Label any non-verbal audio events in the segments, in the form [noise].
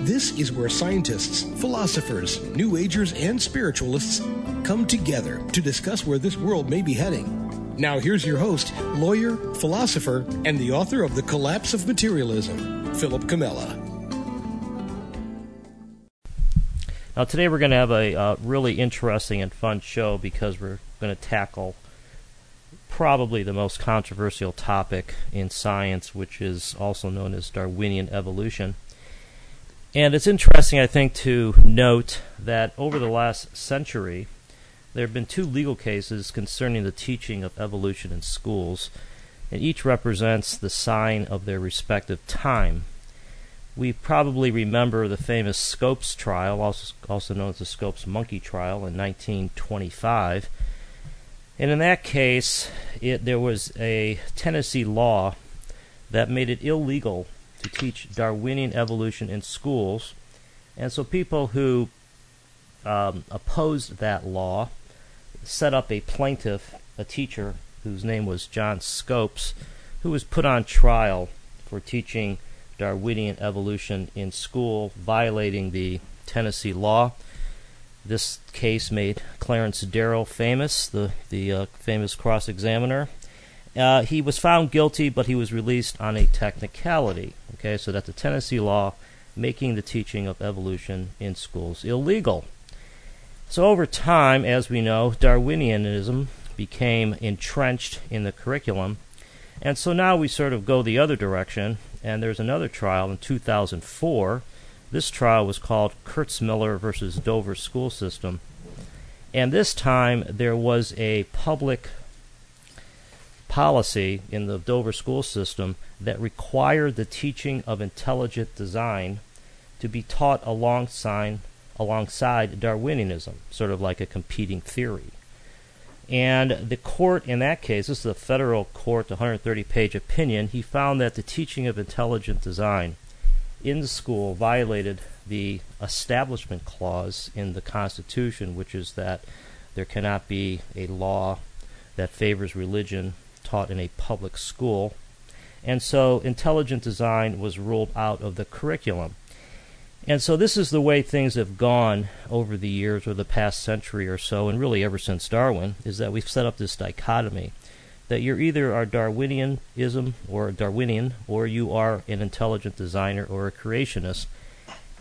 This is where scientists, philosophers, New Agers, and spiritualists come together to discuss where this world may be heading. Now, here's your host, lawyer, philosopher, and the author of The Collapse of Materialism, Philip Comella. Now, today we're going to have a uh, really interesting and fun show because we're going to tackle probably the most controversial topic in science, which is also known as Darwinian evolution. And it's interesting, I think, to note that over the last century, there have been two legal cases concerning the teaching of evolution in schools, and each represents the sign of their respective time. We probably remember the famous Scopes trial, also, also known as the Scopes monkey trial, in 1925. And in that case, it, there was a Tennessee law that made it illegal to teach Darwinian evolution in schools. And so people who um, opposed that law set up a plaintiff, a teacher whose name was John Scopes, who was put on trial for teaching Darwinian evolution in school, violating the Tennessee law. This case made Clarence Darrow famous, the the uh, famous cross examiner, uh, he was found guilty, but he was released on a technicality. Okay, so that's a Tennessee law making the teaching of evolution in schools illegal. So over time, as we know, Darwinianism became entrenched in the curriculum, and so now we sort of go the other direction. And there's another trial in 2004. This trial was called Kitzmiller versus Dover School System, and this time there was a public policy in the Dover school system that required the teaching of intelligent design to be taught alongside alongside Darwinianism, sort of like a competing theory. And the court in that case, this is a federal court, 130 page opinion, he found that the teaching of intelligent design in the school violated the establishment clause in the Constitution, which is that there cannot be a law that favors religion taught in a public school. And so intelligent design was ruled out of the curriculum. And so this is the way things have gone over the years or the past century or so, and really ever since Darwin, is that we've set up this dichotomy that you're either a Darwinianism or a Darwinian, or you are an intelligent designer or a creationist.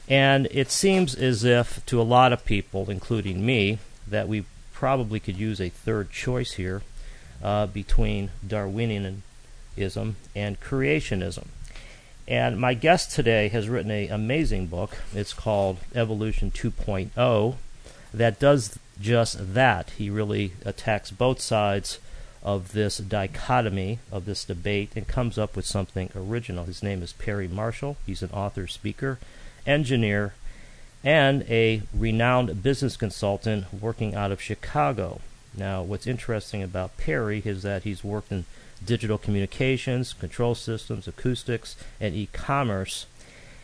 And it seems as if, to a lot of people, including me, that we probably could use a third choice here uh, between Darwinianism and creationism. And my guest today has written an amazing book. It's called Evolution 2.0 that does just that. He really attacks both sides of this dichotomy, of this debate, and comes up with something original. His name is Perry Marshall. He's an author, speaker, engineer, and a renowned business consultant working out of Chicago. Now, what's interesting about Perry is that he's worked in digital communications, control systems, acoustics, and e commerce.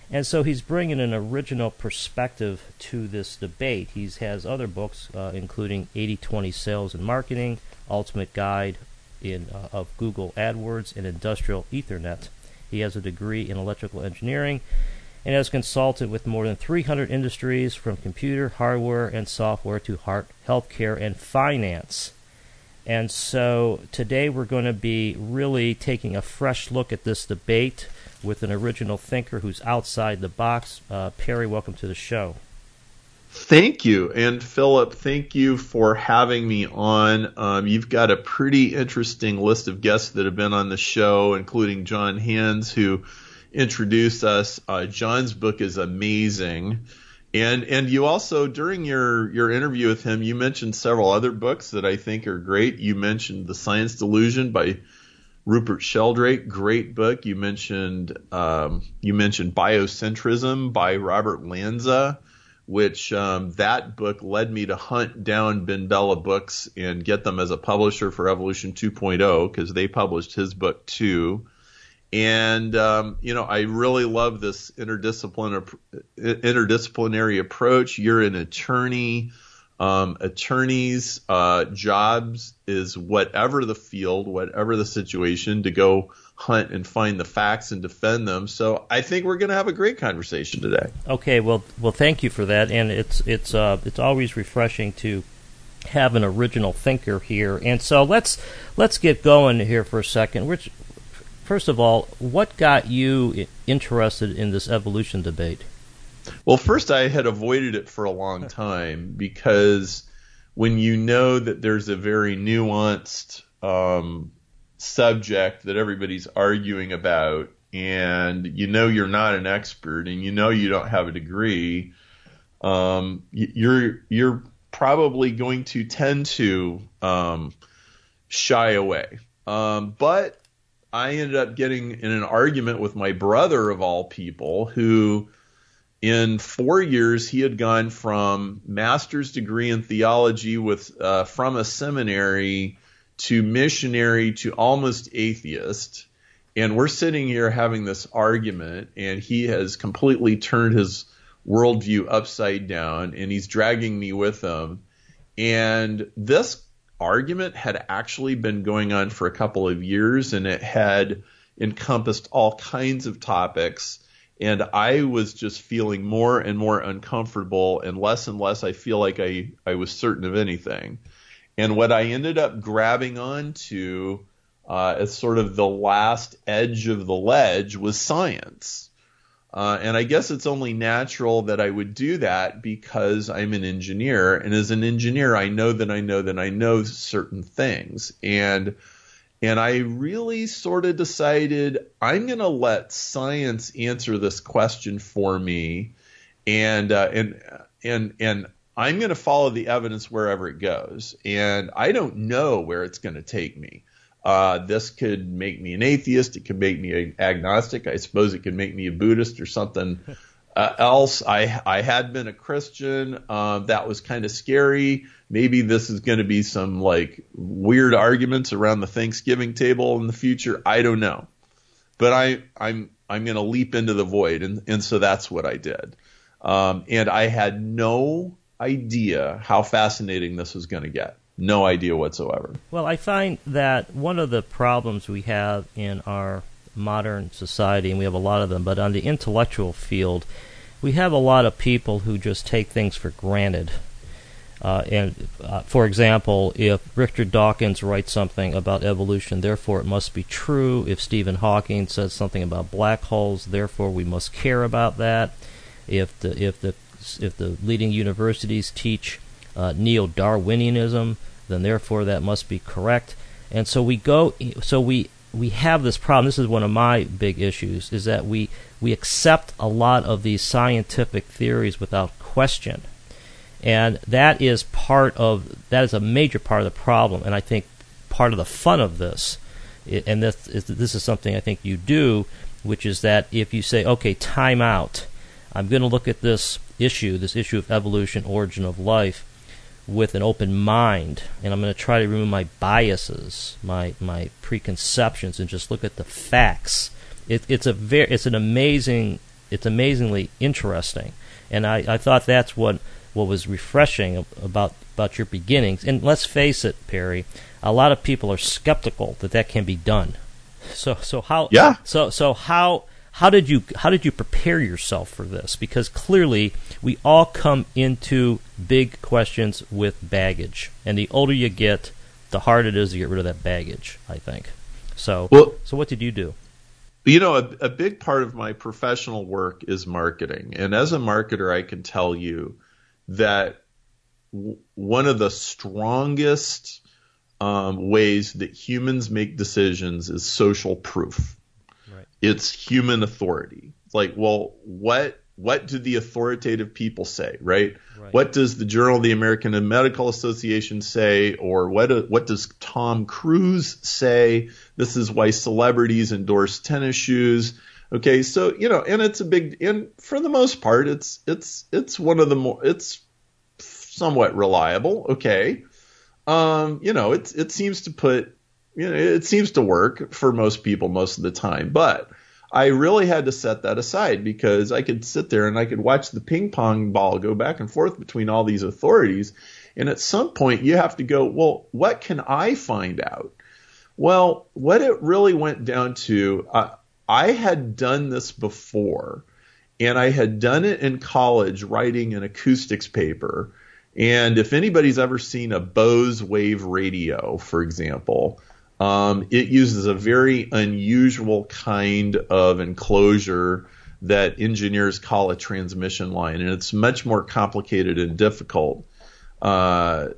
And so he's bringing an original perspective to this debate. He has other books, uh, including 80 20 Sales and Marketing, Ultimate Guide in, uh, of Google AdWords, and Industrial Ethernet. He has a degree in electrical engineering and has consulted with more than 300 industries from computer, hardware, and software to heart, healthcare and finance. And so today we're going to be really taking a fresh look at this debate with an original thinker who's outside the box. Uh, Perry, welcome to the show. Thank you. And Philip, thank you for having me on. Um, you've got a pretty interesting list of guests that have been on the show, including John Hands, who introduced us. Uh, John's book is amazing. And and you also during your your interview with him, you mentioned several other books that I think are great. You mentioned The Science Delusion by Rupert Sheldrake, great book. You mentioned um, you mentioned Biocentrism by Robert Lanza, which um, that book led me to hunt down BenBella Books and get them as a publisher for Evolution 2.0 because they published his book too. And um, you know, I really love this interdisciplinary interdisciplinary approach. You're an attorney. Um, attorneys' uh, jobs is whatever the field, whatever the situation, to go hunt and find the facts and defend them. So I think we're going to have a great conversation today. Okay, well, well, thank you for that, and it's it's uh, it's always refreshing to have an original thinker here. And so let's let's get going here for a second. Which, first of all, what got you interested in this evolution debate? Well, first, I had avoided it for a long time because when you know that there's a very nuanced um, subject that everybody's arguing about, and you know you're not an expert, and you know you don't have a degree, um, you're you're probably going to tend to um, shy away. Um, but I ended up getting in an argument with my brother of all people who in four years, he had gone from master's degree in theology with uh, from a seminary to missionary to almost atheist. And we're sitting here having this argument, and he has completely turned his worldview upside down, and he's dragging me with him. And this argument had actually been going on for a couple of years, and it had encompassed all kinds of topics and I was just feeling more and more uncomfortable and less and less I feel like I, I was certain of anything. And what I ended up grabbing onto uh, as sort of the last edge of the ledge was science. Uh, and I guess it's only natural that I would do that because I'm an engineer. And as an engineer, I know that I know that I know certain things. And and I really sort of decided I'm going to let science answer this question for me, and uh, and and and I'm going to follow the evidence wherever it goes. And I don't know where it's going to take me. Uh, this could make me an atheist. It could make me an agnostic. I suppose it could make me a Buddhist or something uh, else. I I had been a Christian. Uh, that was kind of scary. Maybe this is going to be some like weird arguments around the Thanksgiving table in the future. I don't know, but I I'm I'm going to leap into the void, and and so that's what I did. Um, and I had no idea how fascinating this was going to get. No idea whatsoever. Well, I find that one of the problems we have in our modern society, and we have a lot of them, but on the intellectual field, we have a lot of people who just take things for granted. Uh, and uh, for example, if Richard Dawkins writes something about evolution, therefore it must be true. If Stephen Hawking says something about black holes, therefore we must care about that. If the if the if the leading universities teach uh, neo Darwinianism, then therefore that must be correct. And so we go. So we we have this problem. This is one of my big issues: is that we we accept a lot of these scientific theories without question, and that is part of that is a major part of the problem. And I think part of the fun of this, and this is, this is something I think you do, which is that if you say, okay, time out, I'm going to look at this issue, this issue of evolution, origin of life, with an open mind, and I'm going to try to remove my biases, my my preconceptions, and just look at the facts. It, it's a very, it's an amazing, it's amazingly interesting, and I, I thought that's what what was refreshing about about your beginnings. And let's face it, Perry, a lot of people are skeptical that that can be done. So so how yeah so so how how did you how did you prepare yourself for this? Because clearly we all come into big questions with baggage, and the older you get, the harder it is to get rid of that baggage. I think. So well, so what did you do? You know, a, a big part of my professional work is marketing, and as a marketer, I can tell you that w- one of the strongest um, ways that humans make decisions is social proof Right. it's human authority. Like, well, what what do the authoritative people say, right? Right. What does the Journal of the American Medical Association say, or what what does Tom Cruise say? This is why celebrities endorse tennis shoes. Okay, so you know, and it's a big, and for the most part, it's it's it's one of the more it's somewhat reliable. Okay, um, you know, it it seems to put, you know, it seems to work for most people most of the time, but I really had to set that aside because I could sit there and I could watch the ping pong ball go back and forth between all these authorities. And at some point, you have to go, well, what can I find out? Well, what it really went down to, uh, I had done this before, and I had done it in college writing an acoustics paper. And if anybody's ever seen a Bose wave radio, for example, um, it uses a very unusual kind of enclosure that engineers call a transmission line, and it's much more complicated and difficult uh,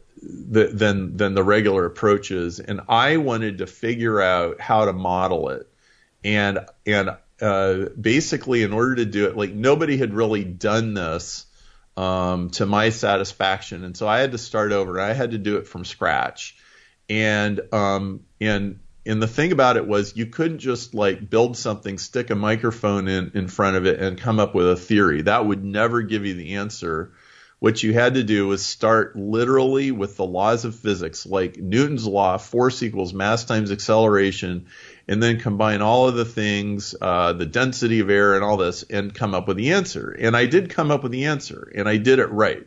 th- than than the regular approaches. And I wanted to figure out how to model it, and and uh, basically, in order to do it, like nobody had really done this um, to my satisfaction, and so I had to start over. I had to do it from scratch and um, and and the thing about it was you couldn't just like build something, stick a microphone in in front of it, and come up with a theory. That would never give you the answer. What you had to do was start literally with the laws of physics, like Newton's law, force equals mass times acceleration, and then combine all of the things, uh, the density of air and all this, and come up with the answer. And I did come up with the answer, and I did it right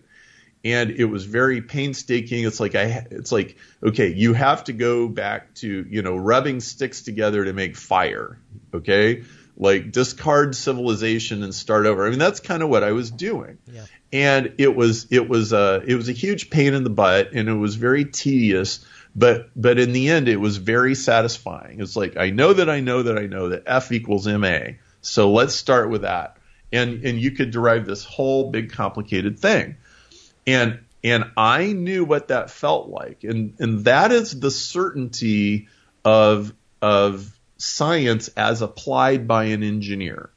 and it was very painstaking. It's like I, it's like okay, you have to go back to you know rubbing sticks together to make fire. Okay, like discard civilization and start over. I mean that's kind of what I was doing, Yeah. and it was it was a it was a huge pain in the butt, and it was very tedious. But but in the end, it was very satisfying. It's like I know that I know that I know that F equals ma. So let's start with that, and and you could derive this whole big complicated thing and and I knew what that felt like, and and that is the certainty of of science as applied by an engineer.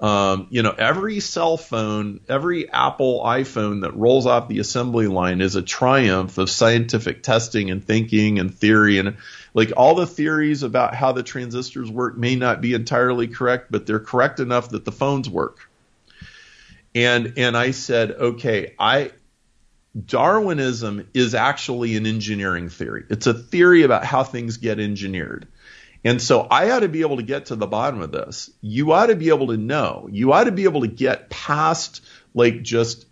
Um, you know, every cell phone, every Apple iPhone that rolls off the assembly line is a triumph of scientific testing and thinking and theory. And like all the theories about how the transistors work may not be entirely correct, but they're correct enough that the phones work. And and I said, okay, I Darwinism is actually an engineering theory. It's a theory about how things get engineered. And so I ought to be able to get to the bottom of this. You ought to be able to know. You ought to be able to get past like just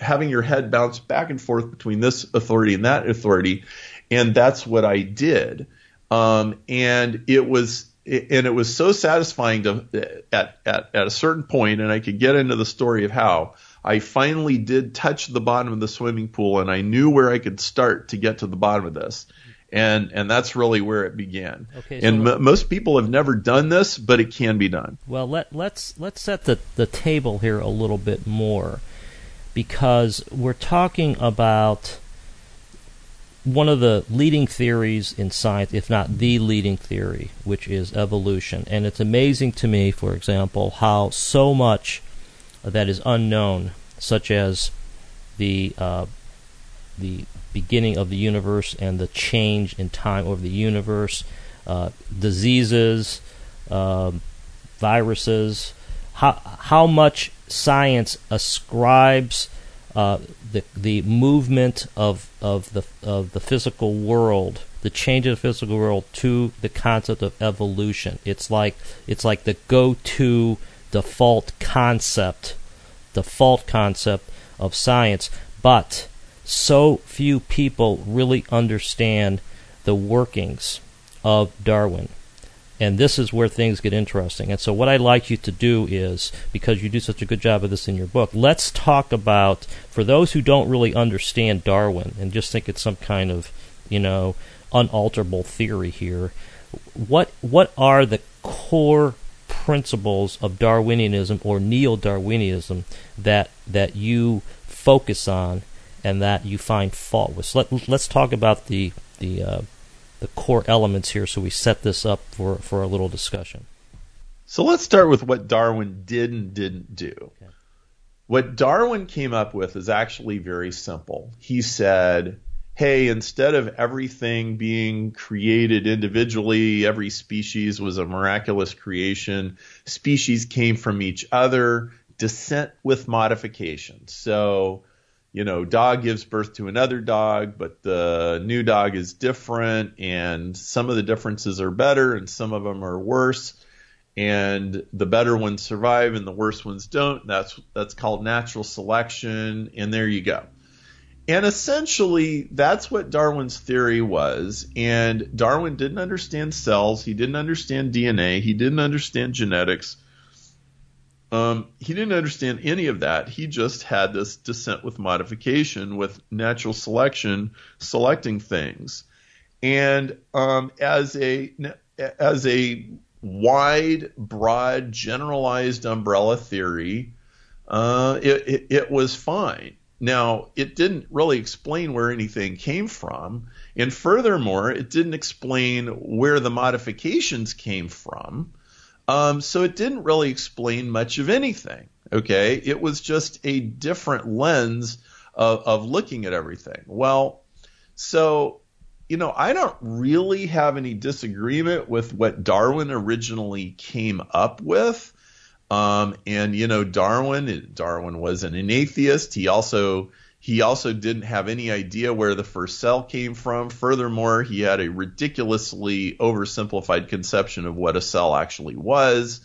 having your head bounce back and forth between this authority and that authority. And that's what I did. Um, and it was and it was so satisfying to at, at at a certain point, and I could get into the story of how I finally did touch the bottom of the swimming pool, and I knew where I could start to get to the bottom of this, and and that's really where it began. Okay, so and m- most people have never done this, but it can be done. Well, let let's let's set the the table here a little bit more, because we're talking about one of the leading theories in science, if not the leading theory, which is evolution. And it's amazing to me, for example, how so much that is unknown, such as the uh, the beginning of the universe and the change in time over the universe, uh, diseases, um, viruses, how how much science ascribes uh, the the movement of of the of the physical world, the change of the physical world to the concept of evolution. It's like it's like the go-to default concept, default concept of science, but so few people really understand the workings of Darwin. And this is where things get interesting. And so, what I'd like you to do is, because you do such a good job of this in your book, let's talk about, for those who don't really understand Darwin and just think it's some kind of, you know, unalterable theory here, what what are the core principles of Darwinianism or neo-Darwinianism that that you focus on and that you find fault with? So let, let's talk about the the uh, the core elements here, so we set this up for for a little discussion. So let's start with what Darwin did and didn't do. Okay. What Darwin came up with is actually very simple. He said, hey, instead of everything being created individually, every species was a miraculous creation, species came from each other, descent with modification. So, you know, dog gives birth to another dog, but the new dog is different, and some of the differences are better and some of them are worse. And the better ones survive and the worse ones don't. That's that's called natural selection, and there you go. And essentially, that's what Darwin's theory was. And Darwin didn't understand cells. He didn't understand DNA. He didn't understand genetics. Um, he didn't understand any of that. He just had this descent with modification, with natural selection, selecting things. And um, as a as a wide, broad, generalized umbrella theory, uh, it, it, it was fine. Now, it didn't really explain where anything came from. And furthermore, it didn't explain where the modifications came from. Um, so it didn't really explain much of anything. Okay. It was just a different lens of, of looking at everything. Well, so, you know, I don't really have any disagreement with what Darwin originally came up with. Um, and you know, Darwin, Darwin wasn't an atheist. He also he also didn't have any idea where the first cell came from. Furthermore, he had a ridiculously oversimplified conception of what a cell actually was.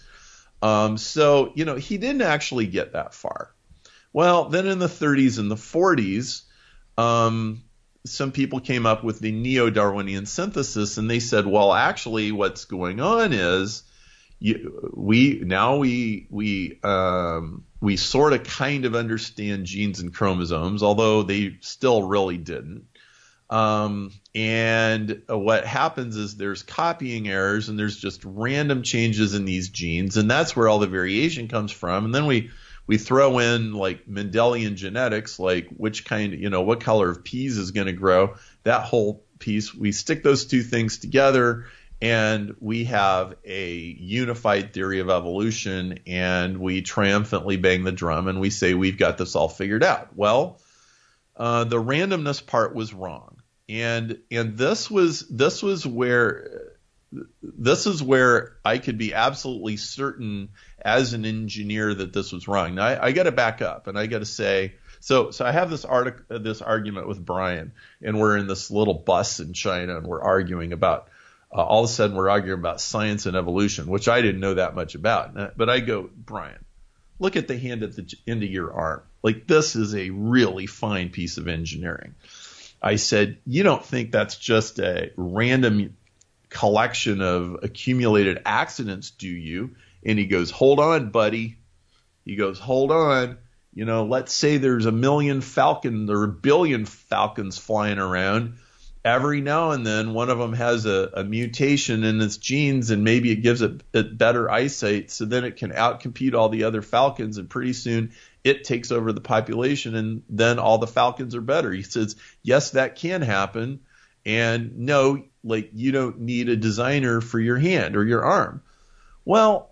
Um, so, you know, he didn't actually get that far. Well, then in the 30s and the 40s, um, some people came up with the neo Darwinian synthesis and they said, well, actually, what's going on is we now we we um, we sort of kind of understand genes and chromosomes, although they still really didn't. Um, and what happens is there's copying errors and there's just random changes in these genes, and that's where all the variation comes from. And then we we throw in like Mendelian genetics, like which kind, you know, what color of peas is going to grow. That whole piece, we stick those two things together and we have a unified theory of evolution and we triumphantly bang the drum and we say we've got this all figured out. Well, uh, the randomness part was wrong. And and this was this was where this is where I could be absolutely certain as an engineer that this was wrong. Now I, I got to back up and I got to say so so I have this article this argument with Brian and we're in this little bus in China and we're arguing about uh, all of a sudden we're arguing about science and evolution, which I didn't know that much about. But I go, Brian, look at the hand at the end of your arm. Like this is a really fine piece of engineering. I said, you don't think that's just a random collection of accumulated accidents, do you? And he goes, hold on, buddy. He goes, hold on. You know, let's say there's a million falcons or a billion falcons flying around every now and then one of them has a, a mutation in its genes and maybe it gives it, it, better eyesight so then it can outcompete all the other falcons and pretty soon it takes over the population and then all the falcons are better. He says yes that can happen. And no like you don't need a designer for your hand or your arm. Well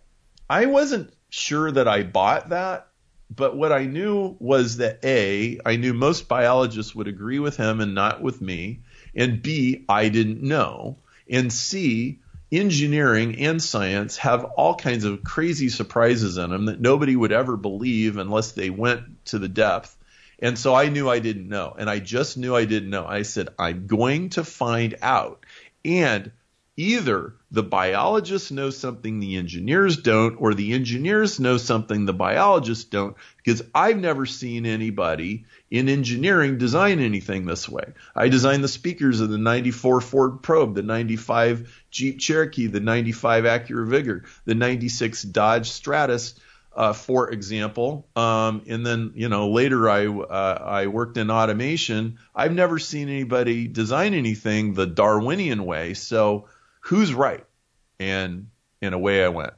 i wasn't sure that i bought that but what i knew was that a i knew most biologists would agree with him and not with me and B, I didn't know, and C, engineering and science have all kinds of crazy surprises in them that nobody would ever believe unless they went to the depth. And so I knew I didn't know. And I just knew I didn't know. I said, I'm going to find out. And either the biologists know something the engineers don't, or the engineers know something the biologists don't, because I've never seen anybody in engineering design anything this way. I designed the speakers of the 94 Ford Probe, the 95 Jeep Cherokee, the 95 Acura Vigor, the 96 Dodge Stratus. Uh, for example, um, and then you know later I uh, I worked in automation. I've never seen anybody design anything the Darwinian way. So who's right? And in a way, I went.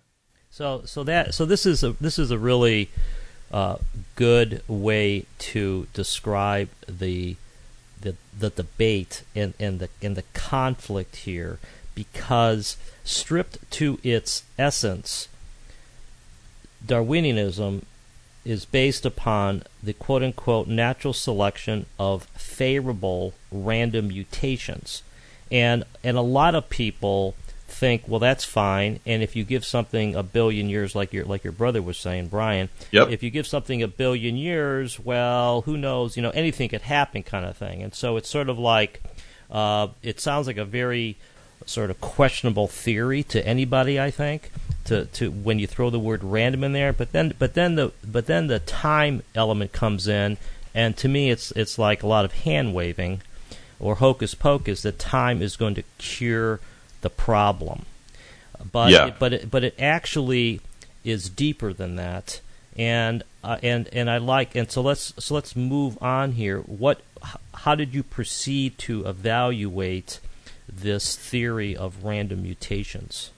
So so that so this is a this is a really uh, good way to describe the the the debate and, and the and the conflict here because stripped to its essence Darwinianism is based upon the quote unquote natural selection of favorable random mutations. And and a lot of people think, well, that's fine. And if you give something a billion years, like your like your brother was saying, Brian, yep. if you give something a billion years, well, who knows? You know, anything could happen, kind of thing. And so it's sort of like uh, it sounds like a very sort of questionable theory to anybody. I think to, to when you throw the word random in there, but then but then the but then the time element comes in, and to me, it's it's like a lot of hand waving or hocus pocus that time is going to cure the problem. But yeah. it, but it, but it actually is deeper than that. And uh, and and I like and so let's so let's move on here. What how did you proceed to evaluate this theory of random mutations?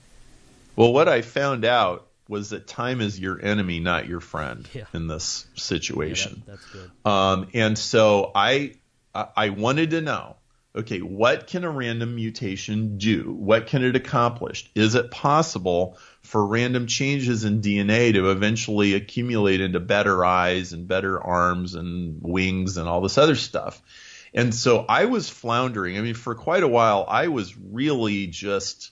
Well, what I found out was that time is your enemy, not your friend yeah. in this situation. Yeah, that, that's good. Um, and so I I wanted to know okay, what can a random mutation do? What can it accomplish? Is it possible for random changes in DNA to eventually accumulate into better eyes and better arms and wings and all this other stuff? And so I was floundering. I mean, for quite a while, I was really just,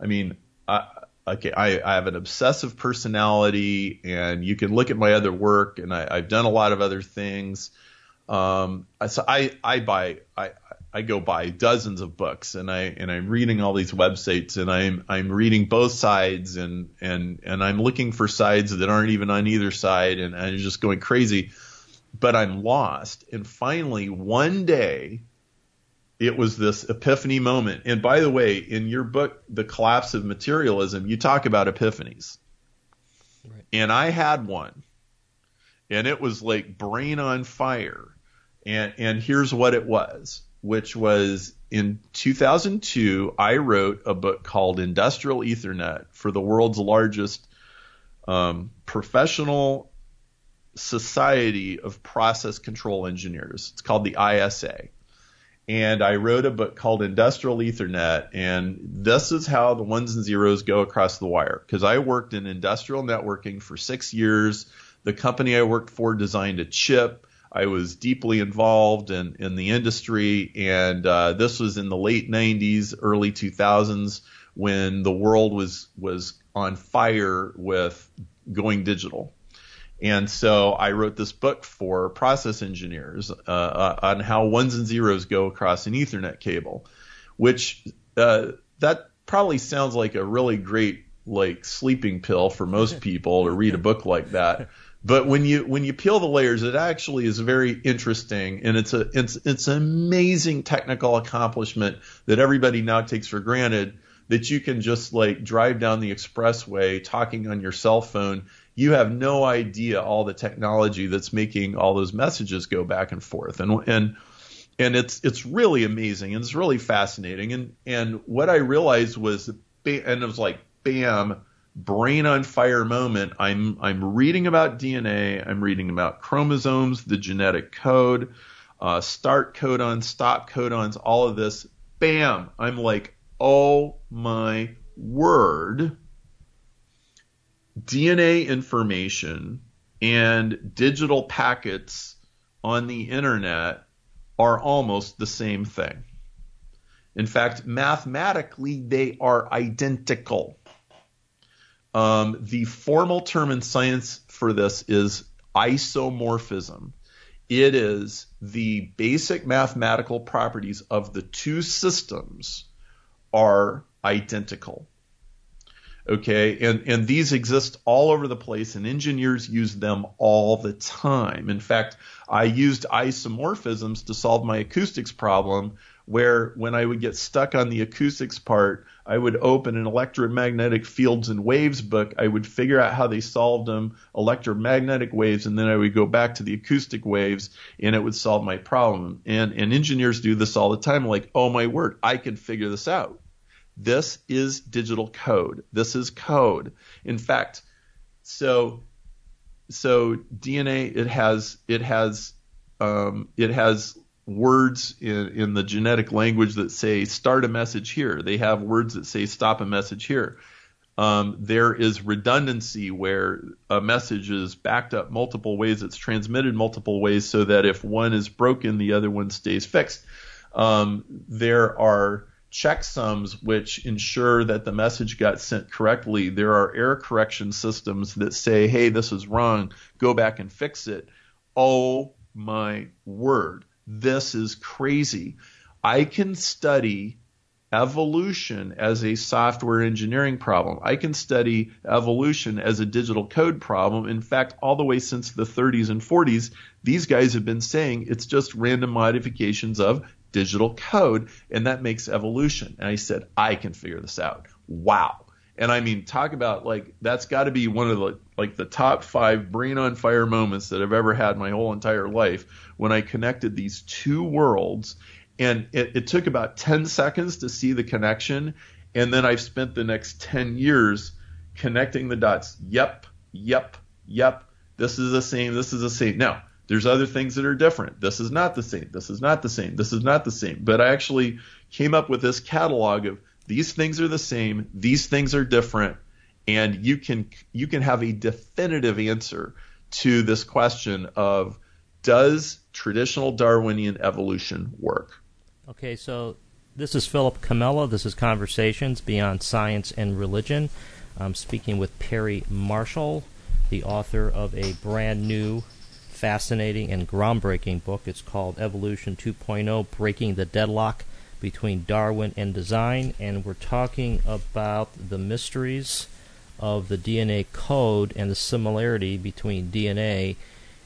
I mean, I, okay, I, I have an obsessive personality, and you can look at my other work, and I, I've done a lot of other things. Um, so I, I buy, I, I go buy dozens of books and I and I'm reading all these websites and I'm I'm reading both sides and and and I'm looking for sides that aren't even on either side and I'm just going crazy. But I'm lost. And finally one day it was this epiphany moment. And by the way in your book The Collapse of Materialism you talk about epiphanies. Right. and I had one. And it was like brain on fire and and here's what it was which was in 2002, I wrote a book called Industrial Ethernet for the world's largest um, professional society of process control engineers. It's called the ISA. And I wrote a book called Industrial Ethernet, and this is how the ones and zeros go across the wire. Because I worked in industrial networking for six years. The company I worked for designed a chip I was deeply involved in, in the industry, and uh, this was in the late 90s, early 2000s, when the world was was on fire with going digital. And so I wrote this book for process engineers uh, uh, on how ones and zeros go across an Ethernet cable, which uh, that probably sounds like a really great like sleeping pill for most [laughs] people to read a book like that. But when you when you peel the layers, it actually is very interesting, and it's a it's it's an amazing technical accomplishment that everybody now takes for granted. That you can just like drive down the expressway talking on your cell phone. You have no idea all the technology that's making all those messages go back and forth, and and and it's it's really amazing and it's really fascinating. And and what I realized was, and it was like, bam brain on fire moment. I'm I'm reading about DNA. I'm reading about chromosomes, the genetic code, uh, start codons, stop codons, all of this. Bam! I'm like, oh my word! DNA information and digital packets on the internet are almost the same thing. In fact, mathematically, they are identical. Um, the formal term in science for this is isomorphism. It is the basic mathematical properties of the two systems are identical. Okay, and, and these exist all over the place, and engineers use them all the time. In fact, I used isomorphisms to solve my acoustics problem where when I would get stuck on the acoustics part, I would open an electromagnetic fields and waves book. I would figure out how they solved them, electromagnetic waves, and then I would go back to the acoustic waves and it would solve my problem. And, and engineers do this all the time, like, oh my word, I can figure this out. This is digital code. This is code. In fact, so so DNA it has it has um, it has words in, in the genetic language that say start a message here. They have words that say stop a message here. um, there is redundancy where a message is backed up multiple ways, it's transmitted multiple ways, so that if one is broken, the other one stays fixed. Um, there are checksums which ensure that the message got sent correctly. There are error correction systems that say, hey, this is wrong, go back and fix it. Oh my word, this is crazy. I can study evolution as a software engineering problem. I can study evolution as a digital code problem. In fact, all the way since the 30s and 40s, these guys have been saying it's just random modifications of digital code, and that makes evolution. And I said, I can figure this out. Wow. And I mean, talk about like that's got to be one of the like the top five brain on fire moments that I've ever had my whole entire life when I connected these two worlds. And it, it took about 10 seconds to see the connection. And then i've spent the next 10 years connecting the dots. Yep yep yep. This is the same. This is the same. Now there's other things that are different. This is not the same. This is not the same. This is not the same. But i actually came up with this catalog of these things are the same. These things are different and you can you can have a definitive answer to this question of does traditional darwinian evolution work Okay, so this is Philip Comella. This is Conversations Beyond Science and Religion. I'm speaking with Perry Marshall, the author of a brand new, fascinating, and groundbreaking book. It's called Evolution 2.0 Breaking the Deadlock Between Darwin and Design. And we're talking about the mysteries of the DNA code and the similarity between DNA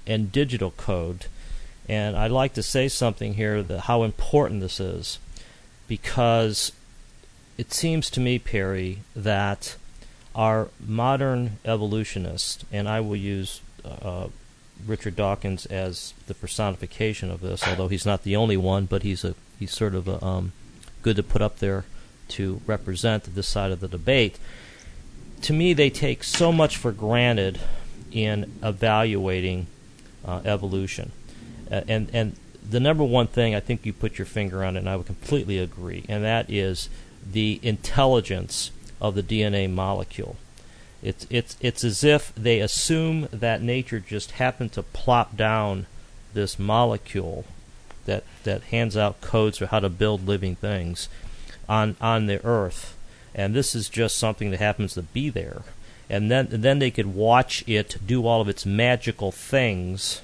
and digital code. And I'd like to say something here that how important this is because it seems to me, Perry, that our modern evolutionists, and I will use uh, Richard Dawkins as the personification of this, although he's not the only one, but he's a he's sort of a, um, good to put up there to represent this side of the debate. To me, they take so much for granted in evaluating uh, evolution. Uh, and and the number one thing I think you put your finger on, it, and I would completely agree, and that is the intelligence of the DNA molecule. It's it's it's as if they assume that nature just happened to plop down this molecule that that hands out codes for how to build living things on on the earth, and this is just something that happens to be there, and then and then they could watch it do all of its magical things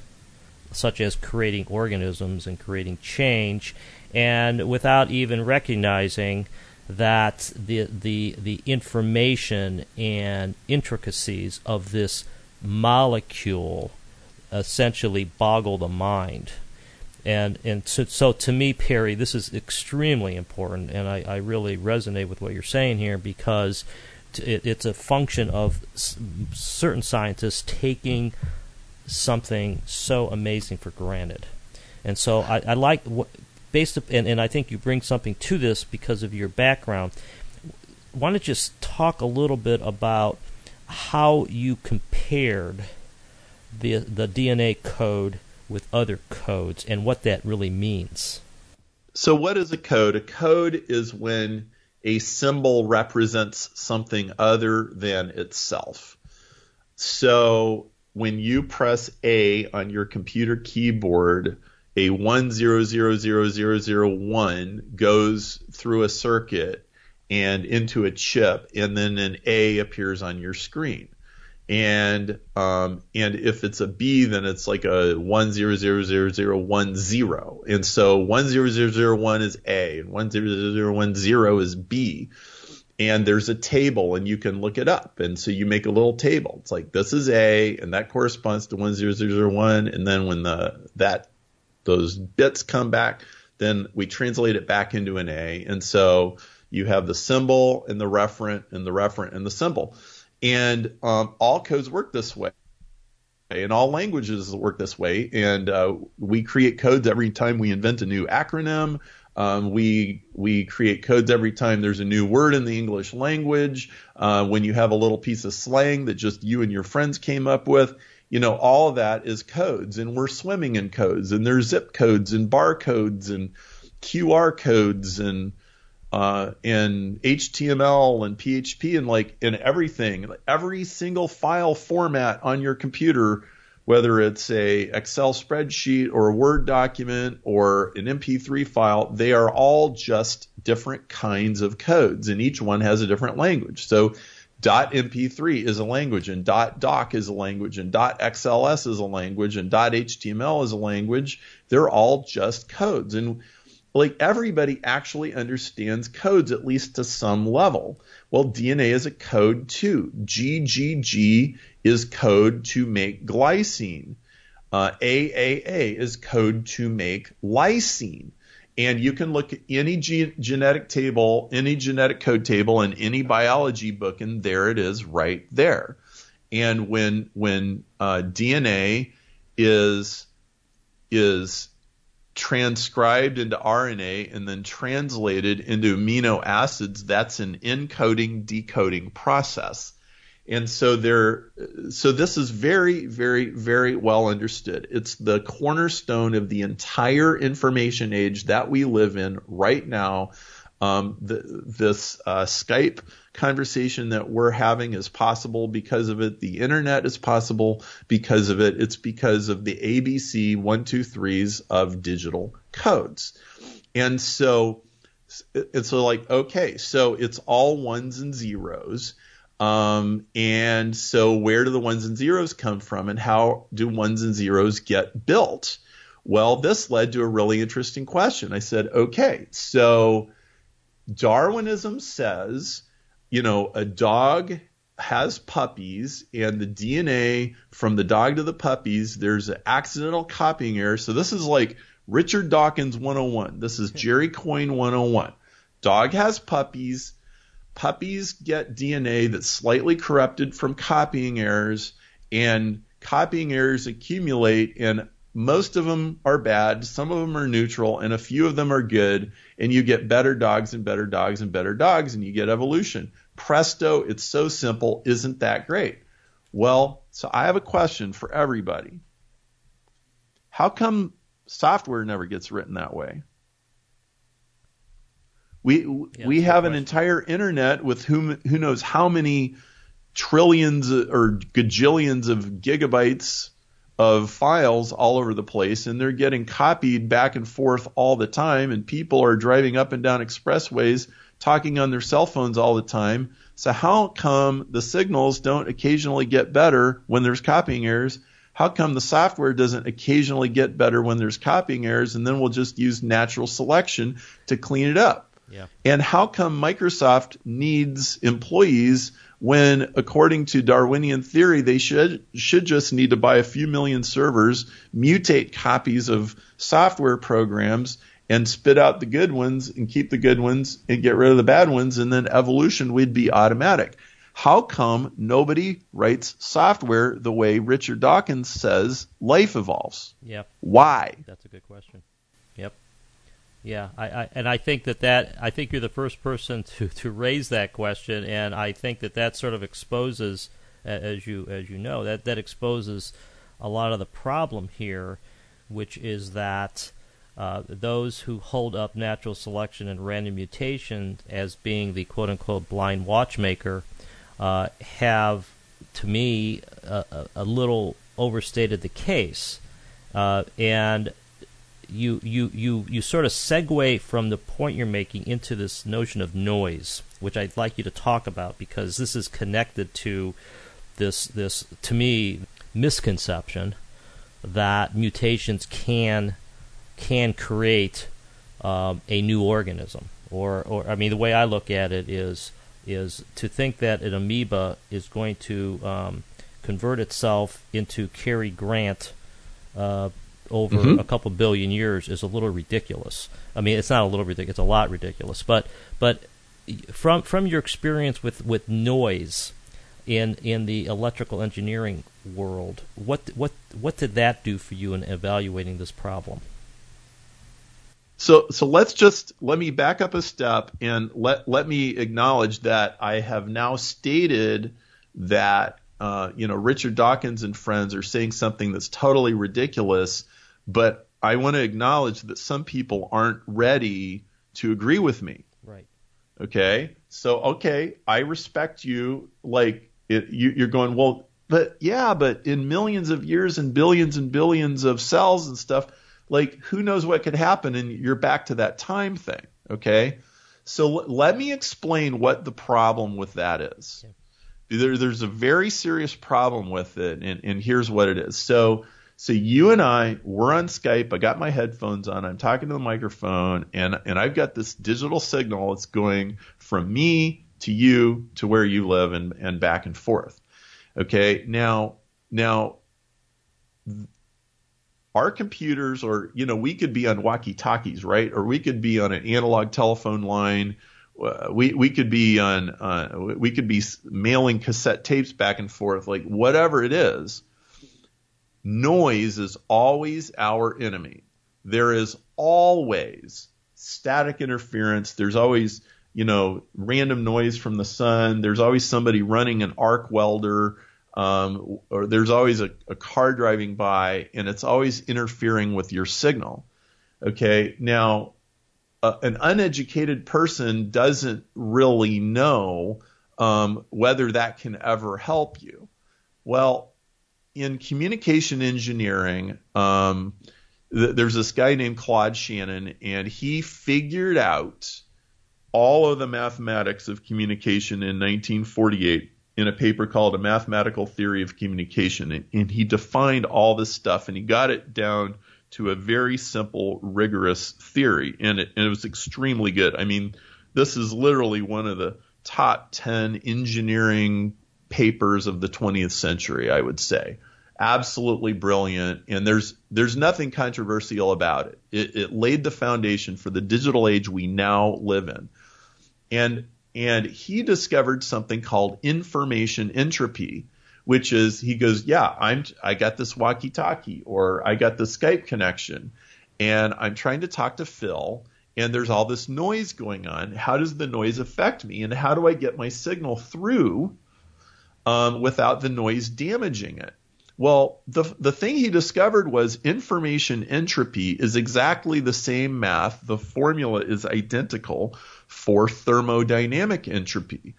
such as creating organisms and creating change, and without even recognizing that the the the information and intricacies of this molecule essentially boggle the mind. And and so, so to me, Perry, this is extremely important, and I, I really resonate with what you're saying here because it, it's a function of certain scientists taking something so amazing for granted. And so I, I like what based up, and, and I think you bring something to this because of your background. Why don't you just talk a little bit about how you compared the the DNA code with other codes and what that really means? So, what is a code? A code is when a symbol represents something other than itself. So, when you press A on your computer keyboard, a 1000001 goes through a circuit and into a chip, and then an A appears on your screen. And um, and if it's a B, then it's like a one zero zero zero zero one zero. And so one zero zero zero one is A, and one zero zero zero one zero is B and there's a table and you can look it up. And so you make a little table. It's like this is A and that corresponds to 10001 and then when the that those bits come back, then we translate it back into an A. And so you have the symbol and the referent and the referent and the symbol. And um, all codes work this way. And all languages work this way. And uh, we create codes every time we invent a new acronym um, we we create codes every time there's a new word in the English language. Uh, when you have a little piece of slang that just you and your friends came up with, you know, all of that is codes, and we're swimming in codes, and there's zip codes and barcodes and QR codes and uh, and HTML and PHP and like in everything, every single file format on your computer, whether it's a Excel spreadsheet or a Word document or an MP3 file, they are all just different kinds of codes, and each one has a different language. So .mp3 is a language, and .doc is a language, and .xls is a language, and .html is a language. They're all just codes, and like everybody actually understands codes at least to some level. Well, DNA is a code too. GGG is code to make glycine. Uh, AAA is code to make lysine. And you can look at any ge- genetic table, any genetic code table in any biology book, and there it is right there. And when when uh, DNA is is transcribed into RNA and then translated into amino acids, that's an encoding decoding process. And so there, so this is very, very, very well understood. It's the cornerstone of the entire information age that we live in right now. Um, the, this uh, Skype conversation that we're having is possible because of it. The internet is possible because of it. It's because of the ABC one, two, threes of digital codes. And so, it's like, okay, so it's all ones and zeros. Um, and so where do the ones and zeros come from and how do ones and zeros get built? Well, this led to a really interesting question. I said, okay, so Darwinism says, you know, a dog has puppies and the DNA from the dog to the puppies, there's an accidental copying error. So this is like Richard Dawkins 101. This is Jerry Coyne 101. Dog has puppies puppies get DNA that's slightly corrupted from copying errors, and copying errors accumulate, and most of them are bad, some of them are neutral, and a few of them are good, and you get better dogs and better dogs and better dogs, and you get evolution. Presto, it's so simple. Isn't that great? Well, so I have a question for everybody. How come software never gets written that way? We yeah, we have an entire internet with whom who knows how many trillions or gajillions of gigabytes of files all over the place and they're getting copied back and forth all the time and people are driving up and down expressways talking on their cell phones all the time. So how come the signals don't occasionally get better when there's copying errors? How come the software doesn't occasionally get better when there's copying errors and then we'll just use natural selection to clean it up? Yeah. And how come Microsoft needs employees when, according to Darwinian theory, they should should just need to buy a few million servers, mutate copies of software programs, and spit out the good ones and keep the good ones and get rid of the bad ones, and then evolution would be automatic. How come nobody writes software the way Richard Dawkins says life evolves? Yeah. Why? That's a good question. Yeah, I, I, and I think that that I think you're the first person [laughs] to, to raise that question, and I think that that sort of exposes, as you as you know, that that exposes a lot of the problem here, which is that uh, those who hold up natural selection and random mutation as being the quote unquote blind watchmaker uh, have, to me, a, a, little overstated the case, uh, and you you you you sort of segue from the point you're making into this notion of noise, which I'd like you to talk about because this is connected to this this to me misconception that mutations can can create um, a new organism. Or or I mean the way I look at it is is to think that an amoeba is going to um, convert itself into Cary Grant uh, over mm-hmm. a couple billion years is a little ridiculous. I mean, it's not a little ridiculous; it's a lot ridiculous. But but from from your experience with, with noise in in the electrical engineering world, what what what did that do for you in evaluating this problem? So so let's just let me back up a step and let let me acknowledge that I have now stated that uh, you know Richard Dawkins and friends are saying something that's totally ridiculous but I want to acknowledge that some people aren't ready to agree with me. Right. Okay, so okay, I respect you. Like it, you, you're going well, but yeah, but in millions of years and billions and billions of cells and stuff, like who knows what could happen, and you're back to that time thing. Okay, so l- let me explain what the problem with that is. There, there's a very serious problem with it, and, and here's what it is. So so you and I, we're on Skype. I got my headphones on. I'm talking to the microphone, and and I've got this digital signal. It's going from me to you to where you live, and and back and forth. Okay. Now now our computers, or you know, we could be on walkie talkies, right? Or we could be on an analog telephone line. Uh, we we could be on uh, we could be mailing cassette tapes back and forth, like whatever it is Noise is always our enemy. There is always static interference. There's always, you know, random noise from the sun. There's always somebody running an arc welder. Um, or there's always a, a car driving by and it's always interfering with your signal. Okay. Now, uh, an uneducated person doesn't really know um, whether that can ever help you. Well, in communication engineering, um, th- there's this guy named Claude Shannon, and he figured out all of the mathematics of communication in 1948 in a paper called A Mathematical Theory of Communication. And, and he defined all this stuff, and he got it down to a very simple, rigorous theory, and it, and it was extremely good. I mean, this is literally one of the top 10 engineering papers of the 20th century, I would say. Absolutely brilliant, and there's there's nothing controversial about it. It, it laid the foundation for the digital age we now live in, and and he discovered something called information entropy, which is he goes, yeah, I'm I got this walkie-talkie or I got the Skype connection, and I'm trying to talk to Phil, and there's all this noise going on. How does the noise affect me, and how do I get my signal through um, without the noise damaging it. Well, the the thing he discovered was information entropy is exactly the same math. The formula is identical for thermodynamic entropy.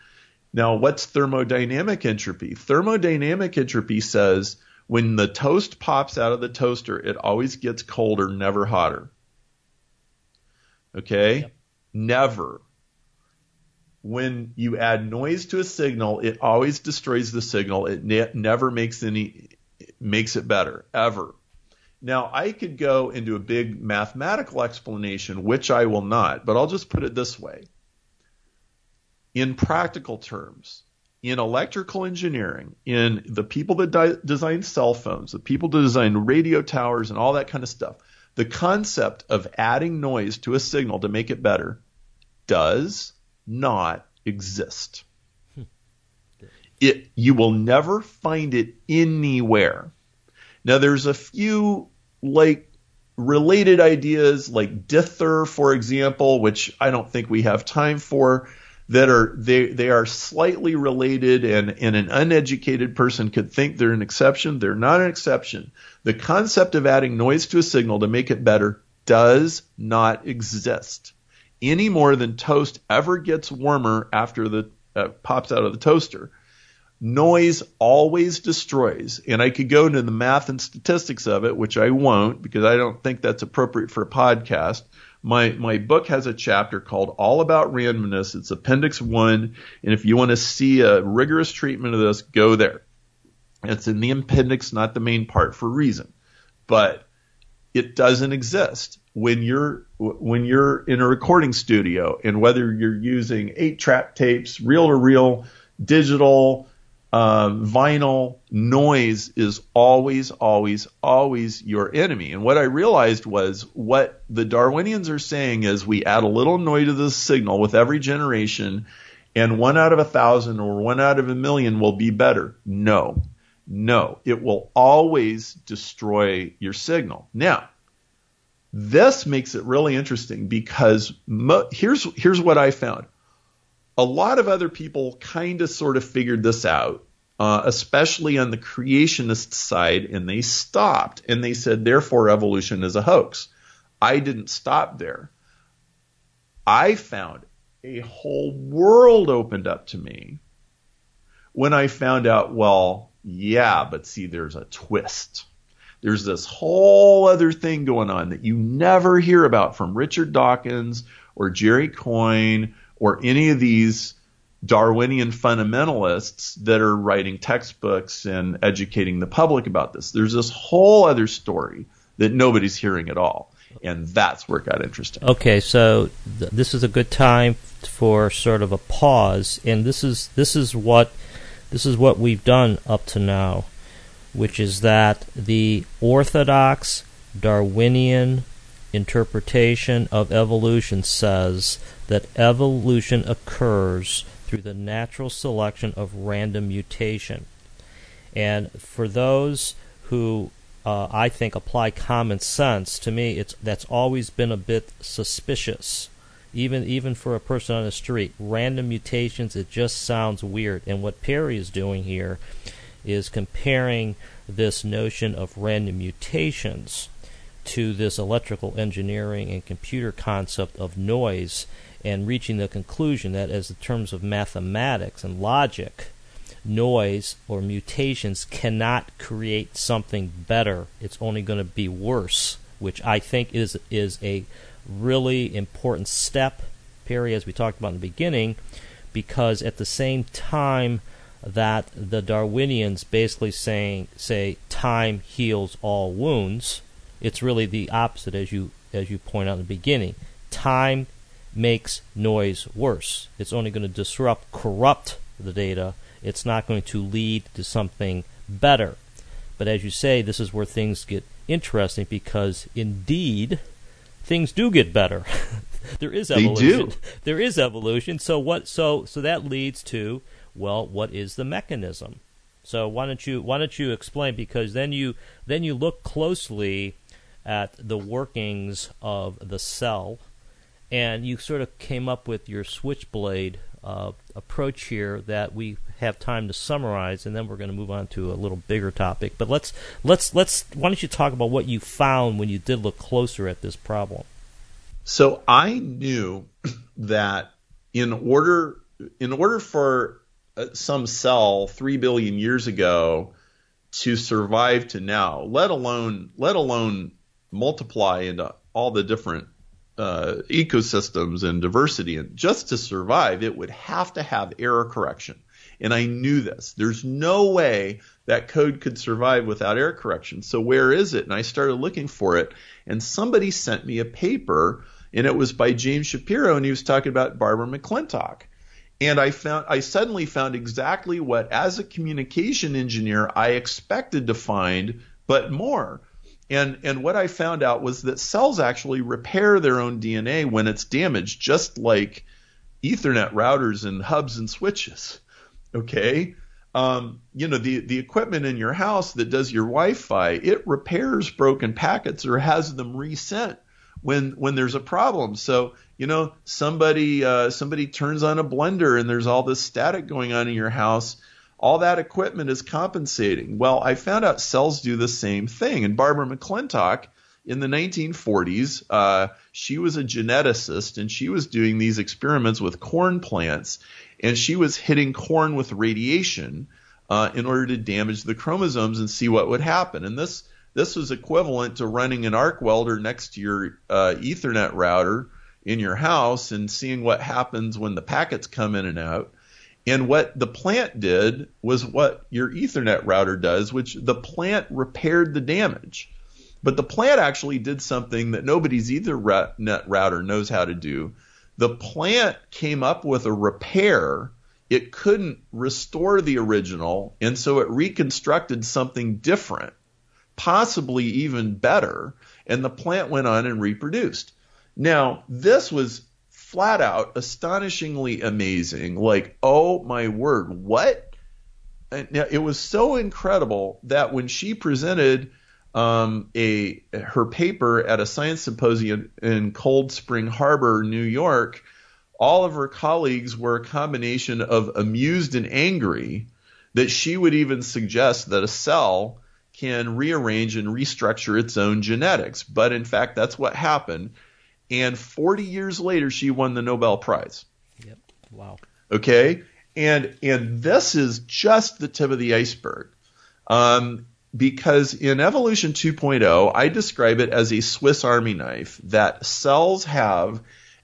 Now, what's thermodynamic entropy? Thermodynamic entropy says when the toast pops out of the toaster, it always gets colder, never hotter. Okay? Yep. Never when you add noise to a signal, it always destroys the signal. It ne- never makes any makes it better ever. Now I could go into a big mathematical explanation, which I will not, but I'll just put it this way. In practical terms, in electrical engineering, in the people that di- design cell phones, the people that design radio towers and all that kind of stuff, the concept of adding noise to a signal to make it better does not exist. Hmm. It, you will never find it anywhere. Now, there's a few like related ideas, like dither, for example, which I don't think we have time for, that are they they are slightly related, and and an uneducated person could think they're an exception. They're not an exception. The concept of adding noise to a signal to make it better does not exist any more than toast ever gets warmer after the uh, pops out of the toaster. Noise always destroys, and I could go into the math and statistics of it, which I won't because I don't think that's appropriate for a podcast. My my book has a chapter called All About Randomness. It's Appendix One, and if you want to see a rigorous treatment of this, go there. It's in the appendix, not the main part, for a reason. But it doesn't exist when you're when you're in a recording studio and whether you're using eight track tapes, reel to reel, digital, uh, vinyl, noise is always, always, always your enemy. And what I realized was what the Darwinians are saying is we add a little noise to the signal with every generation, and one out of a thousand or one out of a million will be better. No, no, it will always destroy your signal. Now, this makes it really interesting because mo- here's here's what I found. A lot of other people kind of sort of figured this out, uh, especially on the creationist side, and they stopped and they said, therefore, evolution is a hoax. I didn't stop there. I found a whole world opened up to me when I found out, well, yeah, but see, there's a twist. There's this whole other thing going on that you never hear about from Richard Dawkins or Jerry Coyne or any of these Darwinian fundamentalists that are writing textbooks and educating the public about this. There's this whole other story that nobody's hearing at all. And that's where it got interesting. Okay, so th- this is a good time for sort of a pause, and this is this is what this is what we've done up to now, which is that the orthodox Darwinian interpretation of evolution says that evolution occurs through the natural selection of random mutation. And for those who uh, I think apply common sense, to me it's that's always been a bit suspicious. Even even for a person on the street, random mutations it just sounds weird. And what Perry is doing here is comparing this notion of random mutations to this electrical engineering and computer concept of noise and reaching the conclusion that, as the terms of mathematics and logic, noise or mutations cannot create something better. It's only going to be worse, which I think is is a really important step, Perry, as we talked about in the beginning, because at the same time that the Darwinians basically saying say time heals all wounds, it's really the opposite as you as you point out in the beginning. Time makes noise worse. It's only going to disrupt, corrupt the data. It's not going to lead to something better. But as you say, this is where things get interesting because indeed things do get better. [laughs] there is evolution. There is evolution. So what so so that leads to well, what is the mechanism? So why don't you why don't you explain because then you then you look closely at the workings of the cell and you sort of came up with your switchblade uh, approach here that we have time to summarize, and then we're going to move on to a little bigger topic. But let's let's let's why don't you talk about what you found when you did look closer at this problem? So I knew [clears throat] that in order in order for some cell three billion years ago to survive to now, let alone let alone multiply into all the different uh, ecosystems and diversity, and just to survive, it would have to have error correction. And I knew this. There's no way that code could survive without error correction. So where is it? And I started looking for it, and somebody sent me a paper, and it was by James Shapiro, and he was talking about Barbara McClintock. And I found I suddenly found exactly what, as a communication engineer, I expected to find, but more and and what I found out was that cells actually repair their own DNA when it's damaged, just like Ethernet routers and hubs and switches. Okay. Um, you know the the equipment in your house that does your Wi-Fi, it repairs broken packets or has them resent when when there's a problem. So you know somebody uh, somebody turns on a blender and there's all this static going on in your house all that equipment is compensating. Well, I found out cells do the same thing. And Barbara McClintock in the 1940s, uh, she was a geneticist and she was doing these experiments with corn plants, and she was hitting corn with radiation uh, in order to damage the chromosomes and see what would happen. And this this was equivalent to running an arc welder next to your uh, Ethernet router in your house and seeing what happens when the packets come in and out. And what the plant did was what your Ethernet router does, which the plant repaired the damage. But the plant actually did something that nobody's Ethernet router knows how to do. The plant came up with a repair. It couldn't restore the original, and so it reconstructed something different, possibly even better, and the plant went on and reproduced. Now, this was flat out astonishingly amazing. Like, oh my word, what? And it was so incredible that when she presented um, a her paper at a science symposium in Cold Spring Harbor, New York, all of her colleagues were a combination of amused and angry that she would even suggest that a cell can rearrange and restructure its own genetics. But in fact, that's what happened and 40 years later she won the Nobel Prize. Yep. Wow. Okay, and and this is just the tip of the iceberg. Um, because in Evolution 2.0, I describe it as a Swiss Army knife that cells have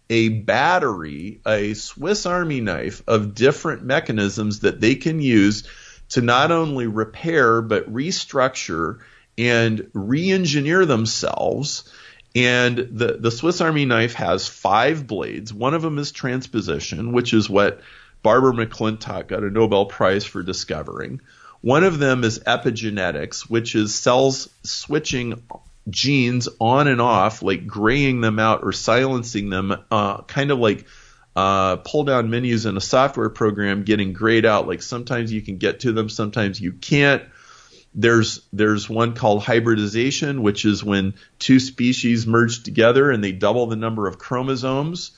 a battery, a Swiss Army knife of different mechanisms that they can use to not only repair but restructure and re-engineer themselves. And the, the Swiss Army knife has five blades. One of them is transposition, which is what Barbara McClintock got a Nobel Prize for discovering. One of them is epigenetics, which is cells switching genes on and off, like graying them out or silencing them, uh, kind of like uh, pull down menus in a software program getting grayed out. Like sometimes you can get to them, sometimes you can't. There's there's one called hybridization, which is when two species merge together and they double the number of chromosomes,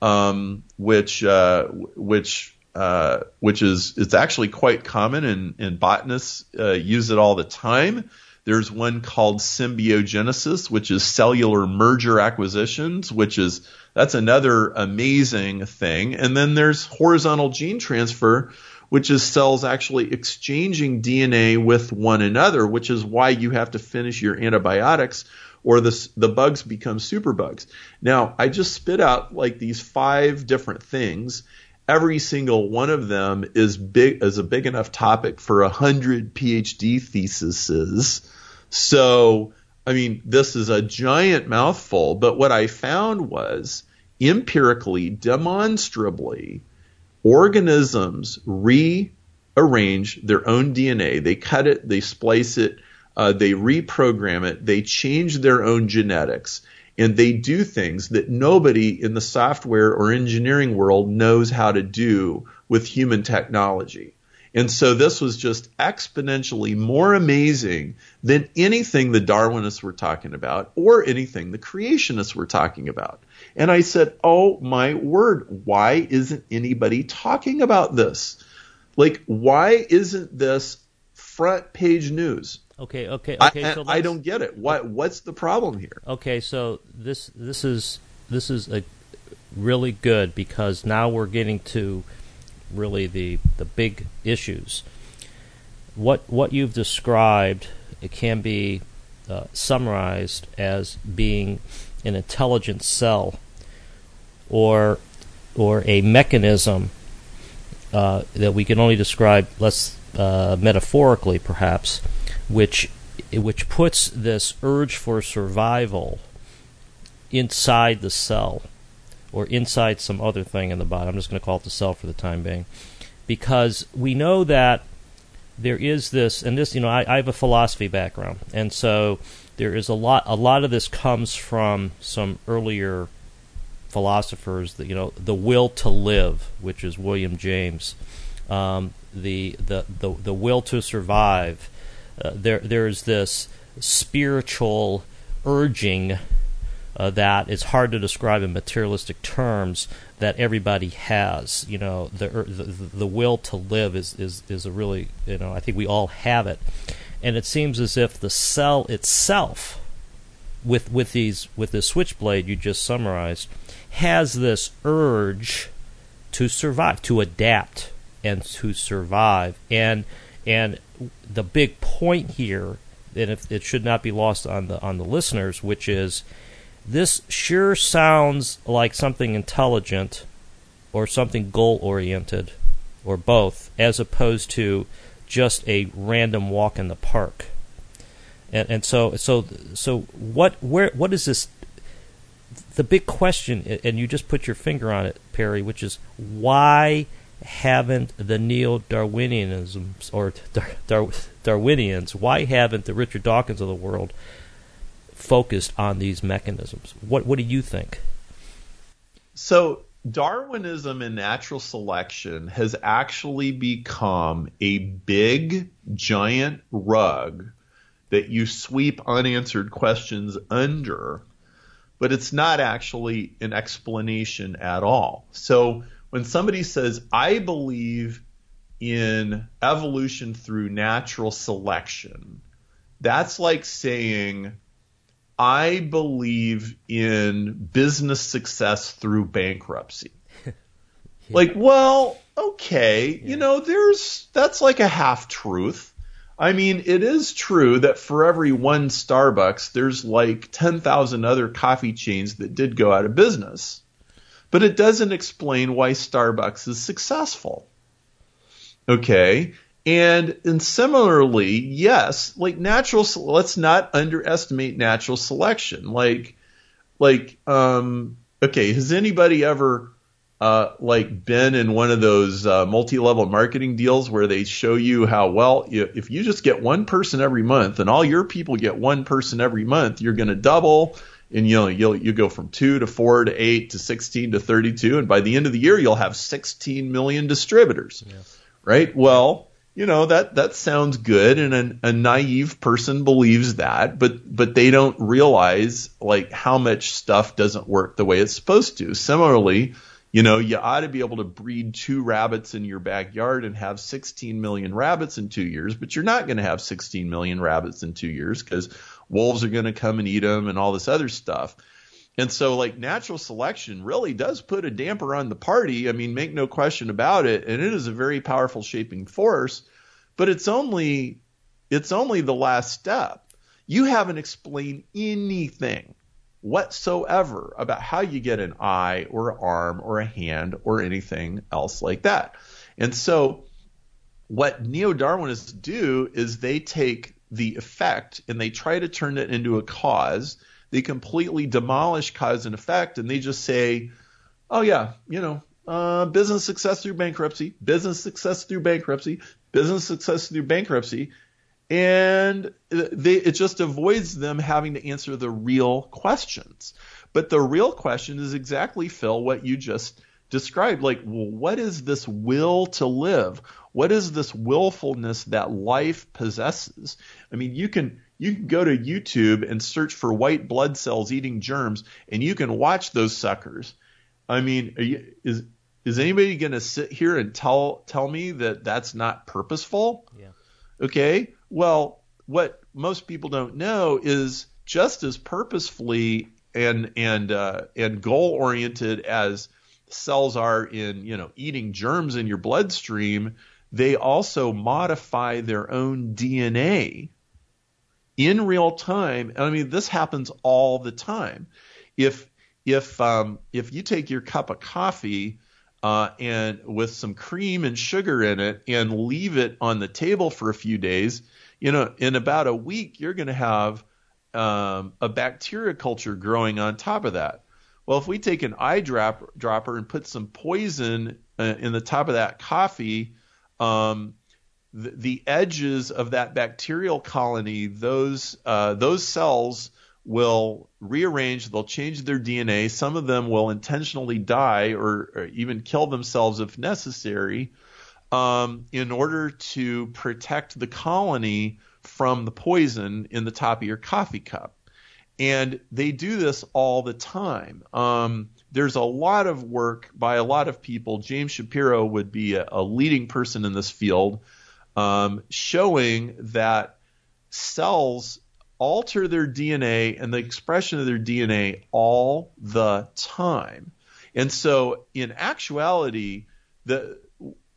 um, which uh, which uh, which is it's actually quite common and, and botanists uh, use it all the time. There's one called symbiogenesis, which is cellular merger acquisitions, which is that's another amazing thing. And then there's horizontal gene transfer, which is cells actually exchanging DNA with one another, which is why you have to finish your antibiotics or the, the bugs become superbugs. Now, I just spit out like these five different things every single one of them is big is a big enough topic for a hundred PhD theses. So, I mean, this is a giant mouthful, but what I found was empirically, demonstrably, organisms rearrange their own DNA. They cut it, they splice it, uh, they reprogram it, they change their own genetics and they do things that nobody in the software or engineering world knows how to do with human technology. And so this was just exponentially more amazing than anything the Darwinists were talking about or anything the creationists were talking about. And I said, Oh my word, why isn't anybody talking about this? Like, why isn't this front page news? Okay, okay, okay. I, so I don't get it. What what's the problem here? Okay, so this this is this is a really good because now we're getting to really the the big issues. What what you've described it can be uh, summarized as being an intelligent cell or or a mechanism uh, that we can only describe less uh, metaphorically, perhaps, which which puts this urge for survival inside the cell or inside some other thing in the body. I'm just going to call it the cell for the time being, because we know that there is this, and this, you know, I, I have a philosophy background, and so there is a lot. A lot of this comes from some earlier philosophers. That you know, the will to live, which is William James, um, the, the the the will to survive uh, there there's this spiritual urging uh, that it's hard to describe in materialistic terms that everybody has. You know, the, the the will to live is, is is a really you know I think we all have it, and it seems as if the cell itself, with with these with this switchblade you just summarized, has this urge to survive, to adapt, and to survive, and and the big point here, and it should not be lost on the on the listeners, which is this sure sounds like something intelligent or something goal oriented or both, as opposed to just a random walk in the park. And and so so so what where what is this the big question and you just put your finger on it, Perry, which is why haven't the neo-Darwinianisms or Dar- Dar- Darwinians, why haven't the Richard Dawkins of the world focused on these mechanisms? What what do you think? So Darwinism and natural selection has actually become a big giant rug that you sweep unanswered questions under, but it's not actually an explanation at all. So when somebody says, I believe in evolution through natural selection, that's like saying, I believe in business success through bankruptcy. [laughs] Like, well, okay, yeah. you know, there's that's like a half truth. I mean, it is true that for every one Starbucks, there's like 10,000 other coffee chains that did go out of business. But it doesn't explain why Starbucks is successful. Okay. And and similarly, yes, like natural let's not underestimate natural selection. Like like um okay, has anybody ever uh, like been in one of those uh, multi-level marketing deals where they show you how well if you just get one person every month and all your people get one person every month, you're going to double and you know you'll you go from two to four to eight to sixteen to thirty-two, and by the end of the year you'll have sixteen million distributors, yes. right? Well, you know that that sounds good, and a, a naive person believes that, but but they don't realize like how much stuff doesn't work the way it's supposed to. Similarly, you know, you ought to be able to breed two rabbits in your backyard and have 16 million rabbits in two years, but you're not going to have 16 million rabbits in two years because wolves are going to come and eat them and all this other stuff. And so, like, natural selection really does put a damper on the party. I mean, make no question about it. And it is a very powerful shaping force, but it's only, it's only the last step. You haven't explained anything whatsoever about how you get an eye or an arm or a hand or anything else like that. And so, what neo Darwinists do is they take the effect and they try to turn it into a cause. They completely demolish cause and effect and they just say, oh, yeah, you know, uh, business success through bankruptcy, business success through bankruptcy, business success through bankruptcy and they, it just avoids them having to answer the real questions. But the real question is exactly, Phil, what you just described. Like, what is this will to live? What is this willfulness that life possesses? I mean, you can you can go to YouTube and search for white blood cells eating germs, and you can watch those suckers. I mean, you, is is anybody going to sit here and tell tell me that that's not purposeful? Yeah. Okay. Well, what most people don't know is just as purposefully and and uh, and goal oriented as cells are in you know eating germs in your bloodstream, they also modify their own DNA in real time. I mean, this happens all the time. If if um, if you take your cup of coffee uh, and with some cream and sugar in it and leave it on the table for a few days, you know, in about a week, you're going to have um, a bacteria culture growing on top of that. Well, if we take an eyedropper and put some poison uh, in the top of that coffee, um, the, edges of that bacterial colony, those uh, those cells will rearrange. They'll change their DNA. Some of them will intentionally die or, or even kill themselves if necessary um, in order to protect the colony from the poison in the top of your coffee cup. And they do this all the time. Um, there's a lot of work by a lot of people. James Shapiro would be a, a leading person in this field, um, showing that cells alter their DNA and the expression of their DNA all the time. And so, in actuality, the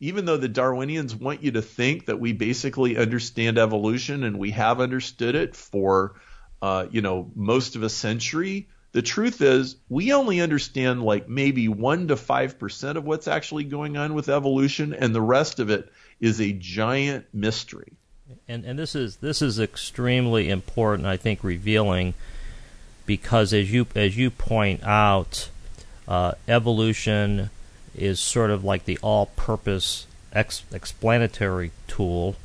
even though the Darwinians want you to think that we basically understand evolution and we have understood it for, uh, you know, most of a century, the truth is we only understand like maybe one to five percent of what's actually going on with evolution, and the rest of it is a giant mystery. And and this is this is extremely important, I think, revealing because as you as you point out, uh, evolution is sort of like the all-purpose ex- explanatory tool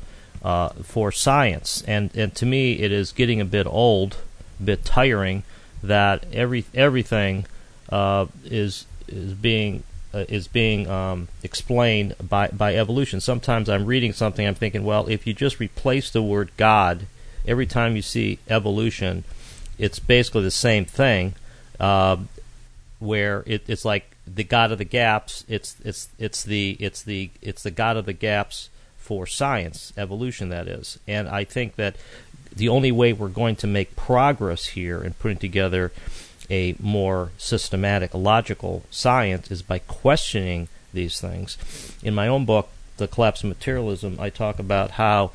uh, for science. And and to me, it is getting a bit old, a bit tiring that every everything uh, is is being uh, is being um, explained by by evolution. Sometimes I'm reading something, I'm thinking, well, if you just replace the word God every time you see evolution, it's basically the same thing. Uh, where it, it's like the God of the gaps. It's it's it's the it's the it's the God of the gaps for science, evolution. That is, and I think that the only way we're going to make progress here in putting together a more systematic, logical science is by questioning these things. In my own book, The Collapse of Materialism, I talk about how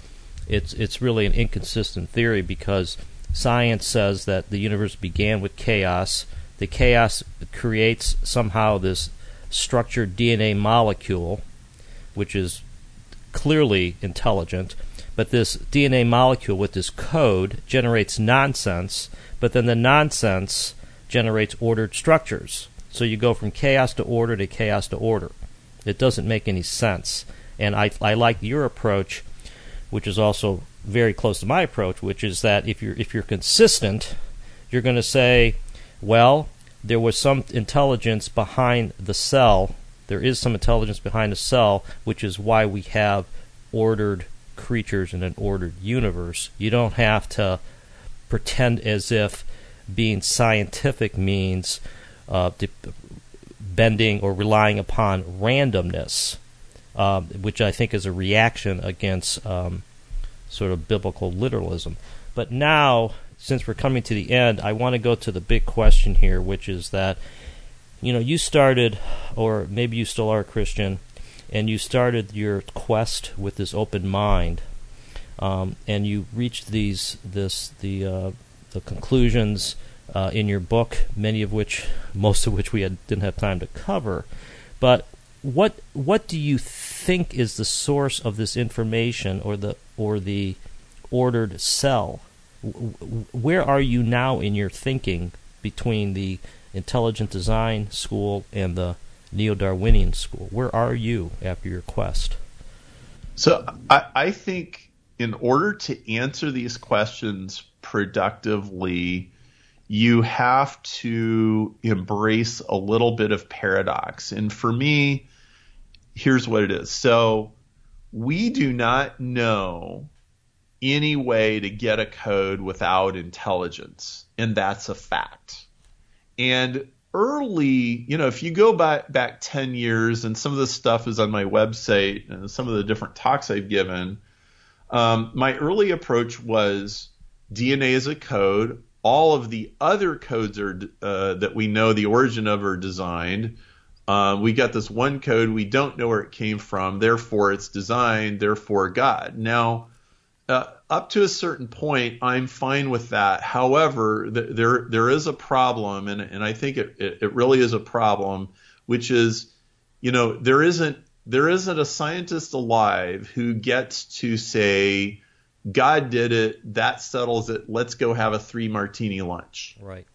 it's it's really an inconsistent theory because science says that the universe began with chaos. The chaos creates somehow this structured DNA molecule, which is clearly intelligent. But this DNA molecule with this code generates nonsense, but then the nonsense generates ordered structures. So you go from chaos to order to chaos to order. It doesn't make any sense. And I, I like your approach, which is also very close to my approach, which is that if you're if you're consistent, you're going to say, well, there was some intelligence behind the cell. There is some intelligence behind the cell, which is why we have ordered creatures in an ordered universe. You don't have to pretend as if being scientific means uh, bending or relying upon randomness, um, which I think is a reaction against um, sort of biblical literalism. But now, since we're coming to the end, I want to go to the big question here, which is that, you know, you started, or maybe you still are a Christian, and you started your quest with this open mind, um, and you reached these this the uh, the conclusions uh, in your book, many of which, most of which we had, didn't have time to cover. But what what do you think is the source of this information, or the or the ordered cell? Where are you now in your thinking between the intelligent design school and the neo-Darwinian school? Where are you after your quest? So I, I think in order to answer these questions productively, you have to embrace a little bit of paradox. And for me, here's what it is. So we do not know any way to get a code without intelligence, and that's a fact. And early, you know, if you go back back 10 years, and some of this stuff is on my website and some of the different talks I've given, um, my early approach was DNA is a code all of the other codes are uh, that we know the origin of are designed. Uh, we got this one code we don't know where it came from, therefore it's designed, therefore God. Now, uh, up to a certain point, I'm fine with that. However, th- there there is a problem, and and I think it, it, it really is a problem, which is, you know, there isn't there isn't a scientist alive who gets to say God did it. That settles it. Let's go have a three martini lunch. Right.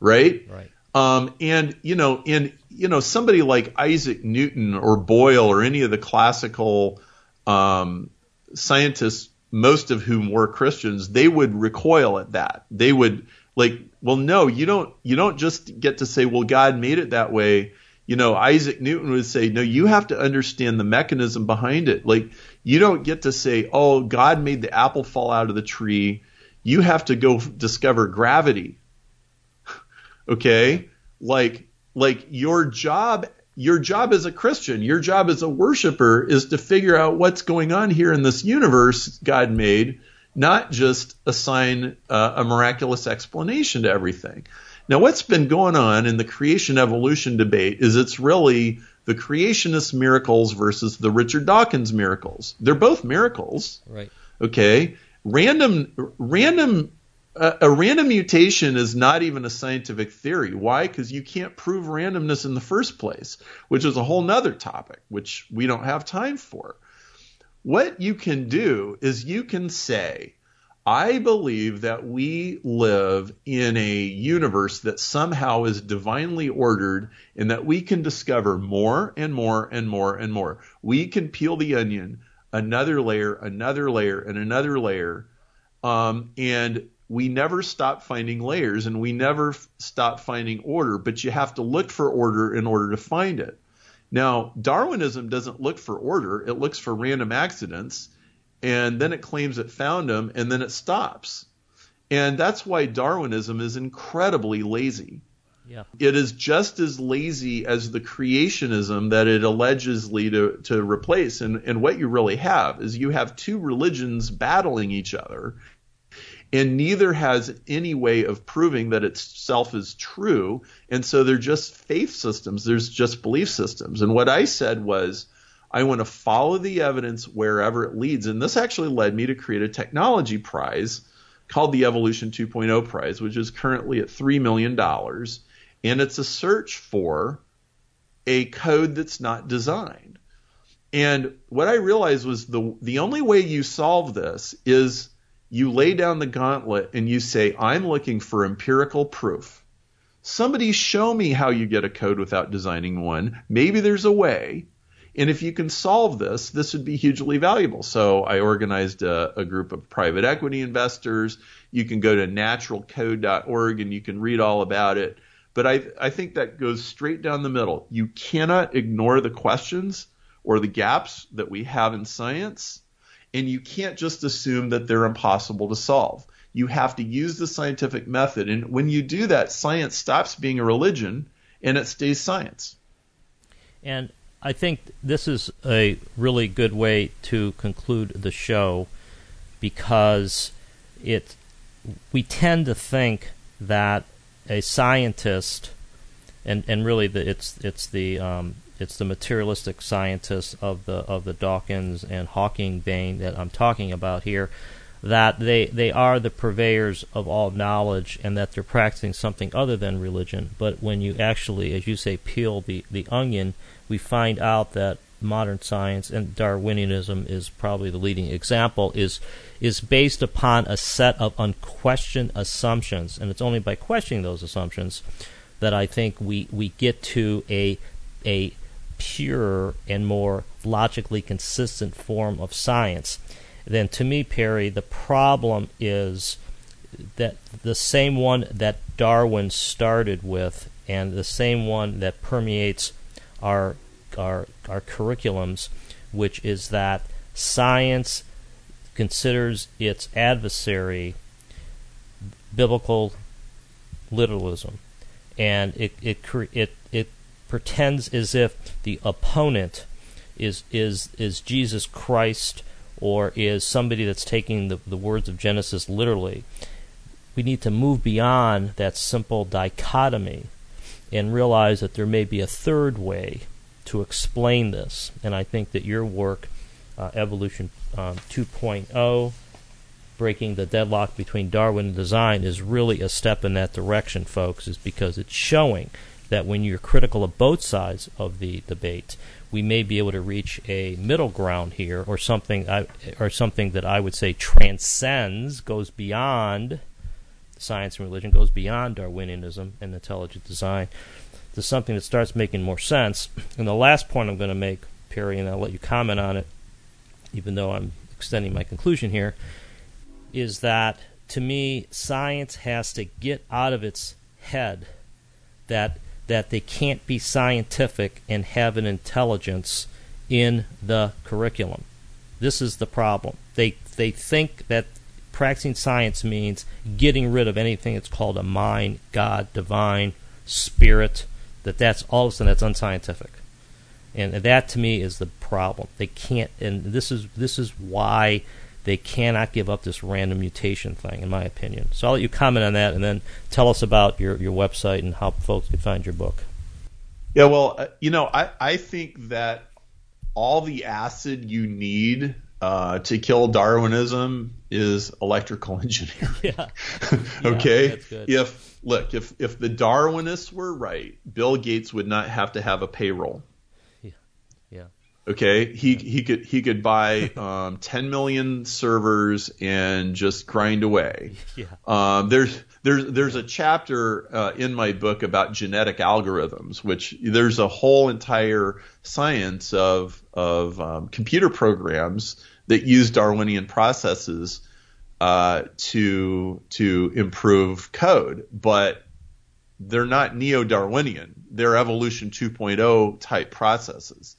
Right. Right. Um, and you know, and you know, somebody like Isaac Newton or Boyle or any of the classical um, scientists, most of whom were Christians, they would recoil at that. They would like, well, no, you don't. You don't just get to say, well, God made it that way. You know, Isaac Newton would say, no, you have to understand the mechanism behind it. Like, you don't get to say, oh, God made the apple fall out of the tree. You have to go discover gravity. [laughs] okay? Like, like your job, your job as a Christian, your job as a worshiper is to figure out what's going on here in this universe God made, not just assign uh, a miraculous explanation to everything. Now, what's been going on in the creation evolution debate is it's really the creationist miracles versus the Richard Dawkins miracles. They're both miracles. Right. Okay. Random, random, uh, a random mutation is not even a scientific theory. Why? Because you can't prove randomness in the first place, which is a whole nother topic, which we don't have time for. What you can do is you can say, I believe that we live in a universe that somehow is divinely ordered and that we can discover more and more and more and more. We can peel the onion another layer, another layer, and another layer. Um, and we never stop finding layers and we never f- stop finding order, but you have to look for order in order to find it. Now, Darwinism doesn't look for order, it looks for random accidents and then it claims it found them, and then it stops. And that's why Darwinism is incredibly lazy. Yeah. It is just as lazy as the creationism that it allegedly to, to replace. And, and what you really have is you have two religions battling each other. and neither has any way of proving that itself is true. And so they're just faith systems. There's just belief systems. And what I said was, I want to follow the evidence wherever it leads. And this actually led me to create a technology prize called the Evolution 2.0 Prize, which is currently at $3 million. And it's a search for a code that's not designed. And what I realized was the the only way you solve this is you lay down the gauntlet and you say, I'm looking for empirical proof. Somebody show me how you get a code without designing one. Maybe there's a way. And if you can solve this, this would be hugely valuable. So I organized a, a group of private equity investors. You can go to naturalcode.org and you can read all about it. But I, I think that goes straight down the middle. You cannot ignore the questions or the gaps that we have in science, and you can't just assume that they're impossible to solve. You have to use the scientific method. And when you do that, science stops being a religion and it stays science. And I think this is a really good way to conclude the show because it we tend to think that a scientist and and really the, it's it's the um, it's the materialistic scientists of the of the Dawkins and Hawking vein that I'm talking about here that they they are the purveyors of all knowledge and that they're practicing something other than religion. But when you actually as you say peel the the onion we find out that modern science and Darwinianism is probably the leading example is is based upon a set of unquestioned assumptions. And it's only by questioning those assumptions that I think we we get to a a pure and more logically consistent form of science. Then to me Perry the problem is that the same one that Darwin started with and the same one that permeates our our our curriculums, which is that science considers its adversary biblical literalism, and it it it it pretends as if the opponent is is is Jesus Christ or is somebody that's taking the, the words of Genesis literally. We need to move beyond that simple dichotomy and realize that there may be a third way to explain this. And I think that your work, uh, Evolution um, 2.0, breaking the deadlock between Darwin and design, is really a step in that direction, folks, is because it's showing that when you're critical of both sides of the debate, we may be able to reach a middle ground here, or something, I, or something that I would say transcends, goes beyond science and religion, goes beyond Darwinianism and intelligent design to something that starts making more sense. And the last point I'm going to make, Perry, and I'll let you comment on it, even though I'm extending my conclusion here, is that to me, science has to get out of its head that that they can't be scientific and have an intelligence in the curriculum. This is the problem. They they think that practicing science means getting rid of anything that's called a mind, God, divine, spirit, that that's all of a sudden that's unscientific, and that to me is the problem. They can't, and this is this is why they cannot give up this random mutation thing, in my opinion. So I'll let you comment on that, and then tell us about your your website and how folks can find your book. Yeah, well, uh, you know, I I think that all the acid you need uh, to kill Darwinism is electrical [laughs] engineering. Yeah. [laughs] okay. Yeah, if look, if if the Darwinists were right, Bill Gates would not have to have a payroll. Okay. He he could he could buy [laughs] um, 10 million servers and just grind away. [laughs] Yeah. Um, there's there's there's a chapter uh, in my book about genetic algorithms, which there's a whole entire science of of um, computer programs that use Darwinian processes uh, to to improve code, but they're not neo-Darwinian. They're evolution 2.0 type processes,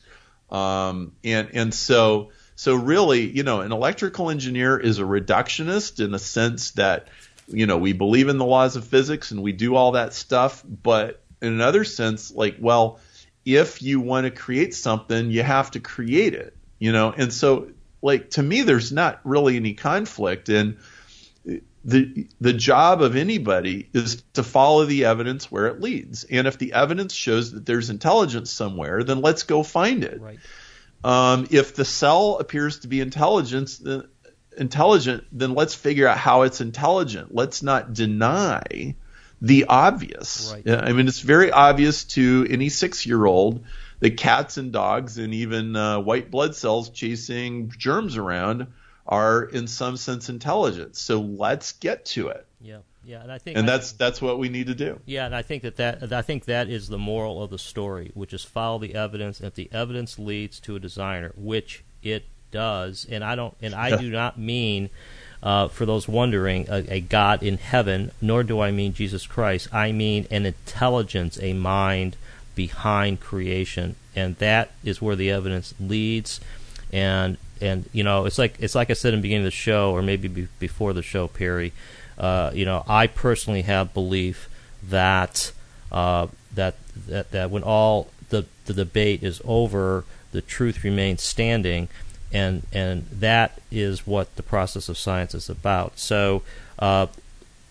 um, and and so so really, you know, an electrical engineer is a reductionist in the sense that you know we believe in the laws of physics and we do all that stuff, but in another sense, like well, if you want to create something, you have to create it, you know, and so like to me there's not really any conflict. And the the job of anybody is to follow the evidence where it leads. And if the evidence shows that there's intelligence somewhere, then let's go find it. Right. Um, if the cell appears to be intelligence, then, intelligent, then let's figure out how it's intelligent. Let's not deny the obvious. Right. I mean, it's very obvious to any six-year-old that cats and dogs and even uh, white blood cells chasing germs around are in some sense intelligent. So let's get to it. Yeah. Yeah, and I think And I- that's that's what we need to do. Yeah, and I think that, that I think that is the moral of the story, which is follow the evidence. And if the evidence leads to a designer, which it does, and I don't, and I [laughs] do not mean uh, for those wondering a, a God in heaven, nor do I mean Jesus Christ. I mean an intelligence, a mind behind creation, and that is where the evidence leads. And and you know, it's like it's like I said in the beginning of the show, or maybe be, before the show, Perry. Uh, you know, I personally have belief that uh, that that that when all the the debate is over, the truth remains standing, and and that is what the process of science is about. So, uh,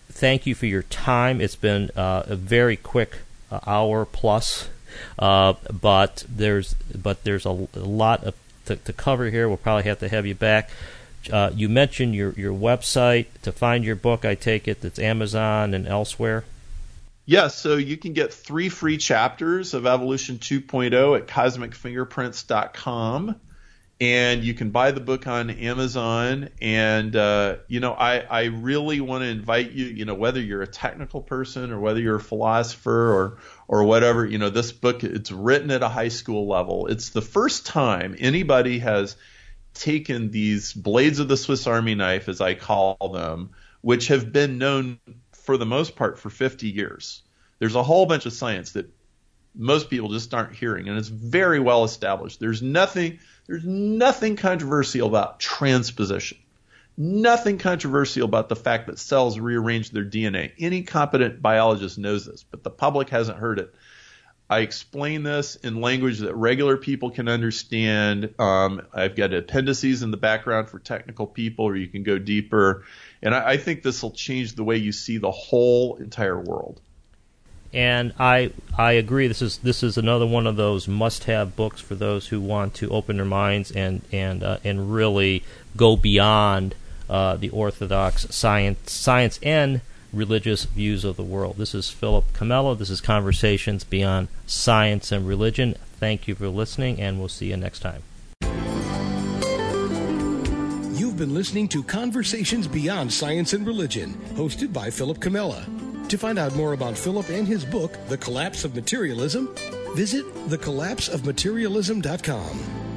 thank you for your time. It's been uh, a very quick uh, hour plus, uh, but there's but there's a, a lot of to, to cover here. We'll probably have to have you back. Uh, you mentioned your your website to find your book. I take it that's Amazon and elsewhere. Yes, so you can get three free chapters of Evolution 2.0 at cosmicfingerprints.com. And you can buy the book on Amazon. And, uh, you know, I, I really want to invite you, you know, whether you're a technical person or whether you're a philosopher or, or whatever, you know, this book, it's written at a high school level. It's the first time anybody has taken these blades of the Swiss Army knife, as I call them, which have been known for the most part for 50 years. There's a whole bunch of science that most people just aren't hearing, and it's very well established. There's nothing, there's nothing controversial about transposition. Nothing controversial about the fact that cells rearrange their DNA. Any competent biologist knows this, but the public hasn't heard it. I explain this in language that regular people can understand. Um, I've got appendices in the background for technical people, or you can go deeper. And I, I think this will change the way you see the whole entire world. And I I agree. This is this is another one of those must-have books for those who want to open their minds and and uh, and really go beyond uh, the orthodox science science and religious views of the world. This is Philip Comella. This is Conversations Beyond Science and Religion. Thank you for listening, and we'll see you next time. You've been listening to Conversations Beyond Science and Religion, hosted by Philip Comella. To find out more about Philip and his book, The Collapse of Materialism, visit thecollapseofmaterialism.com.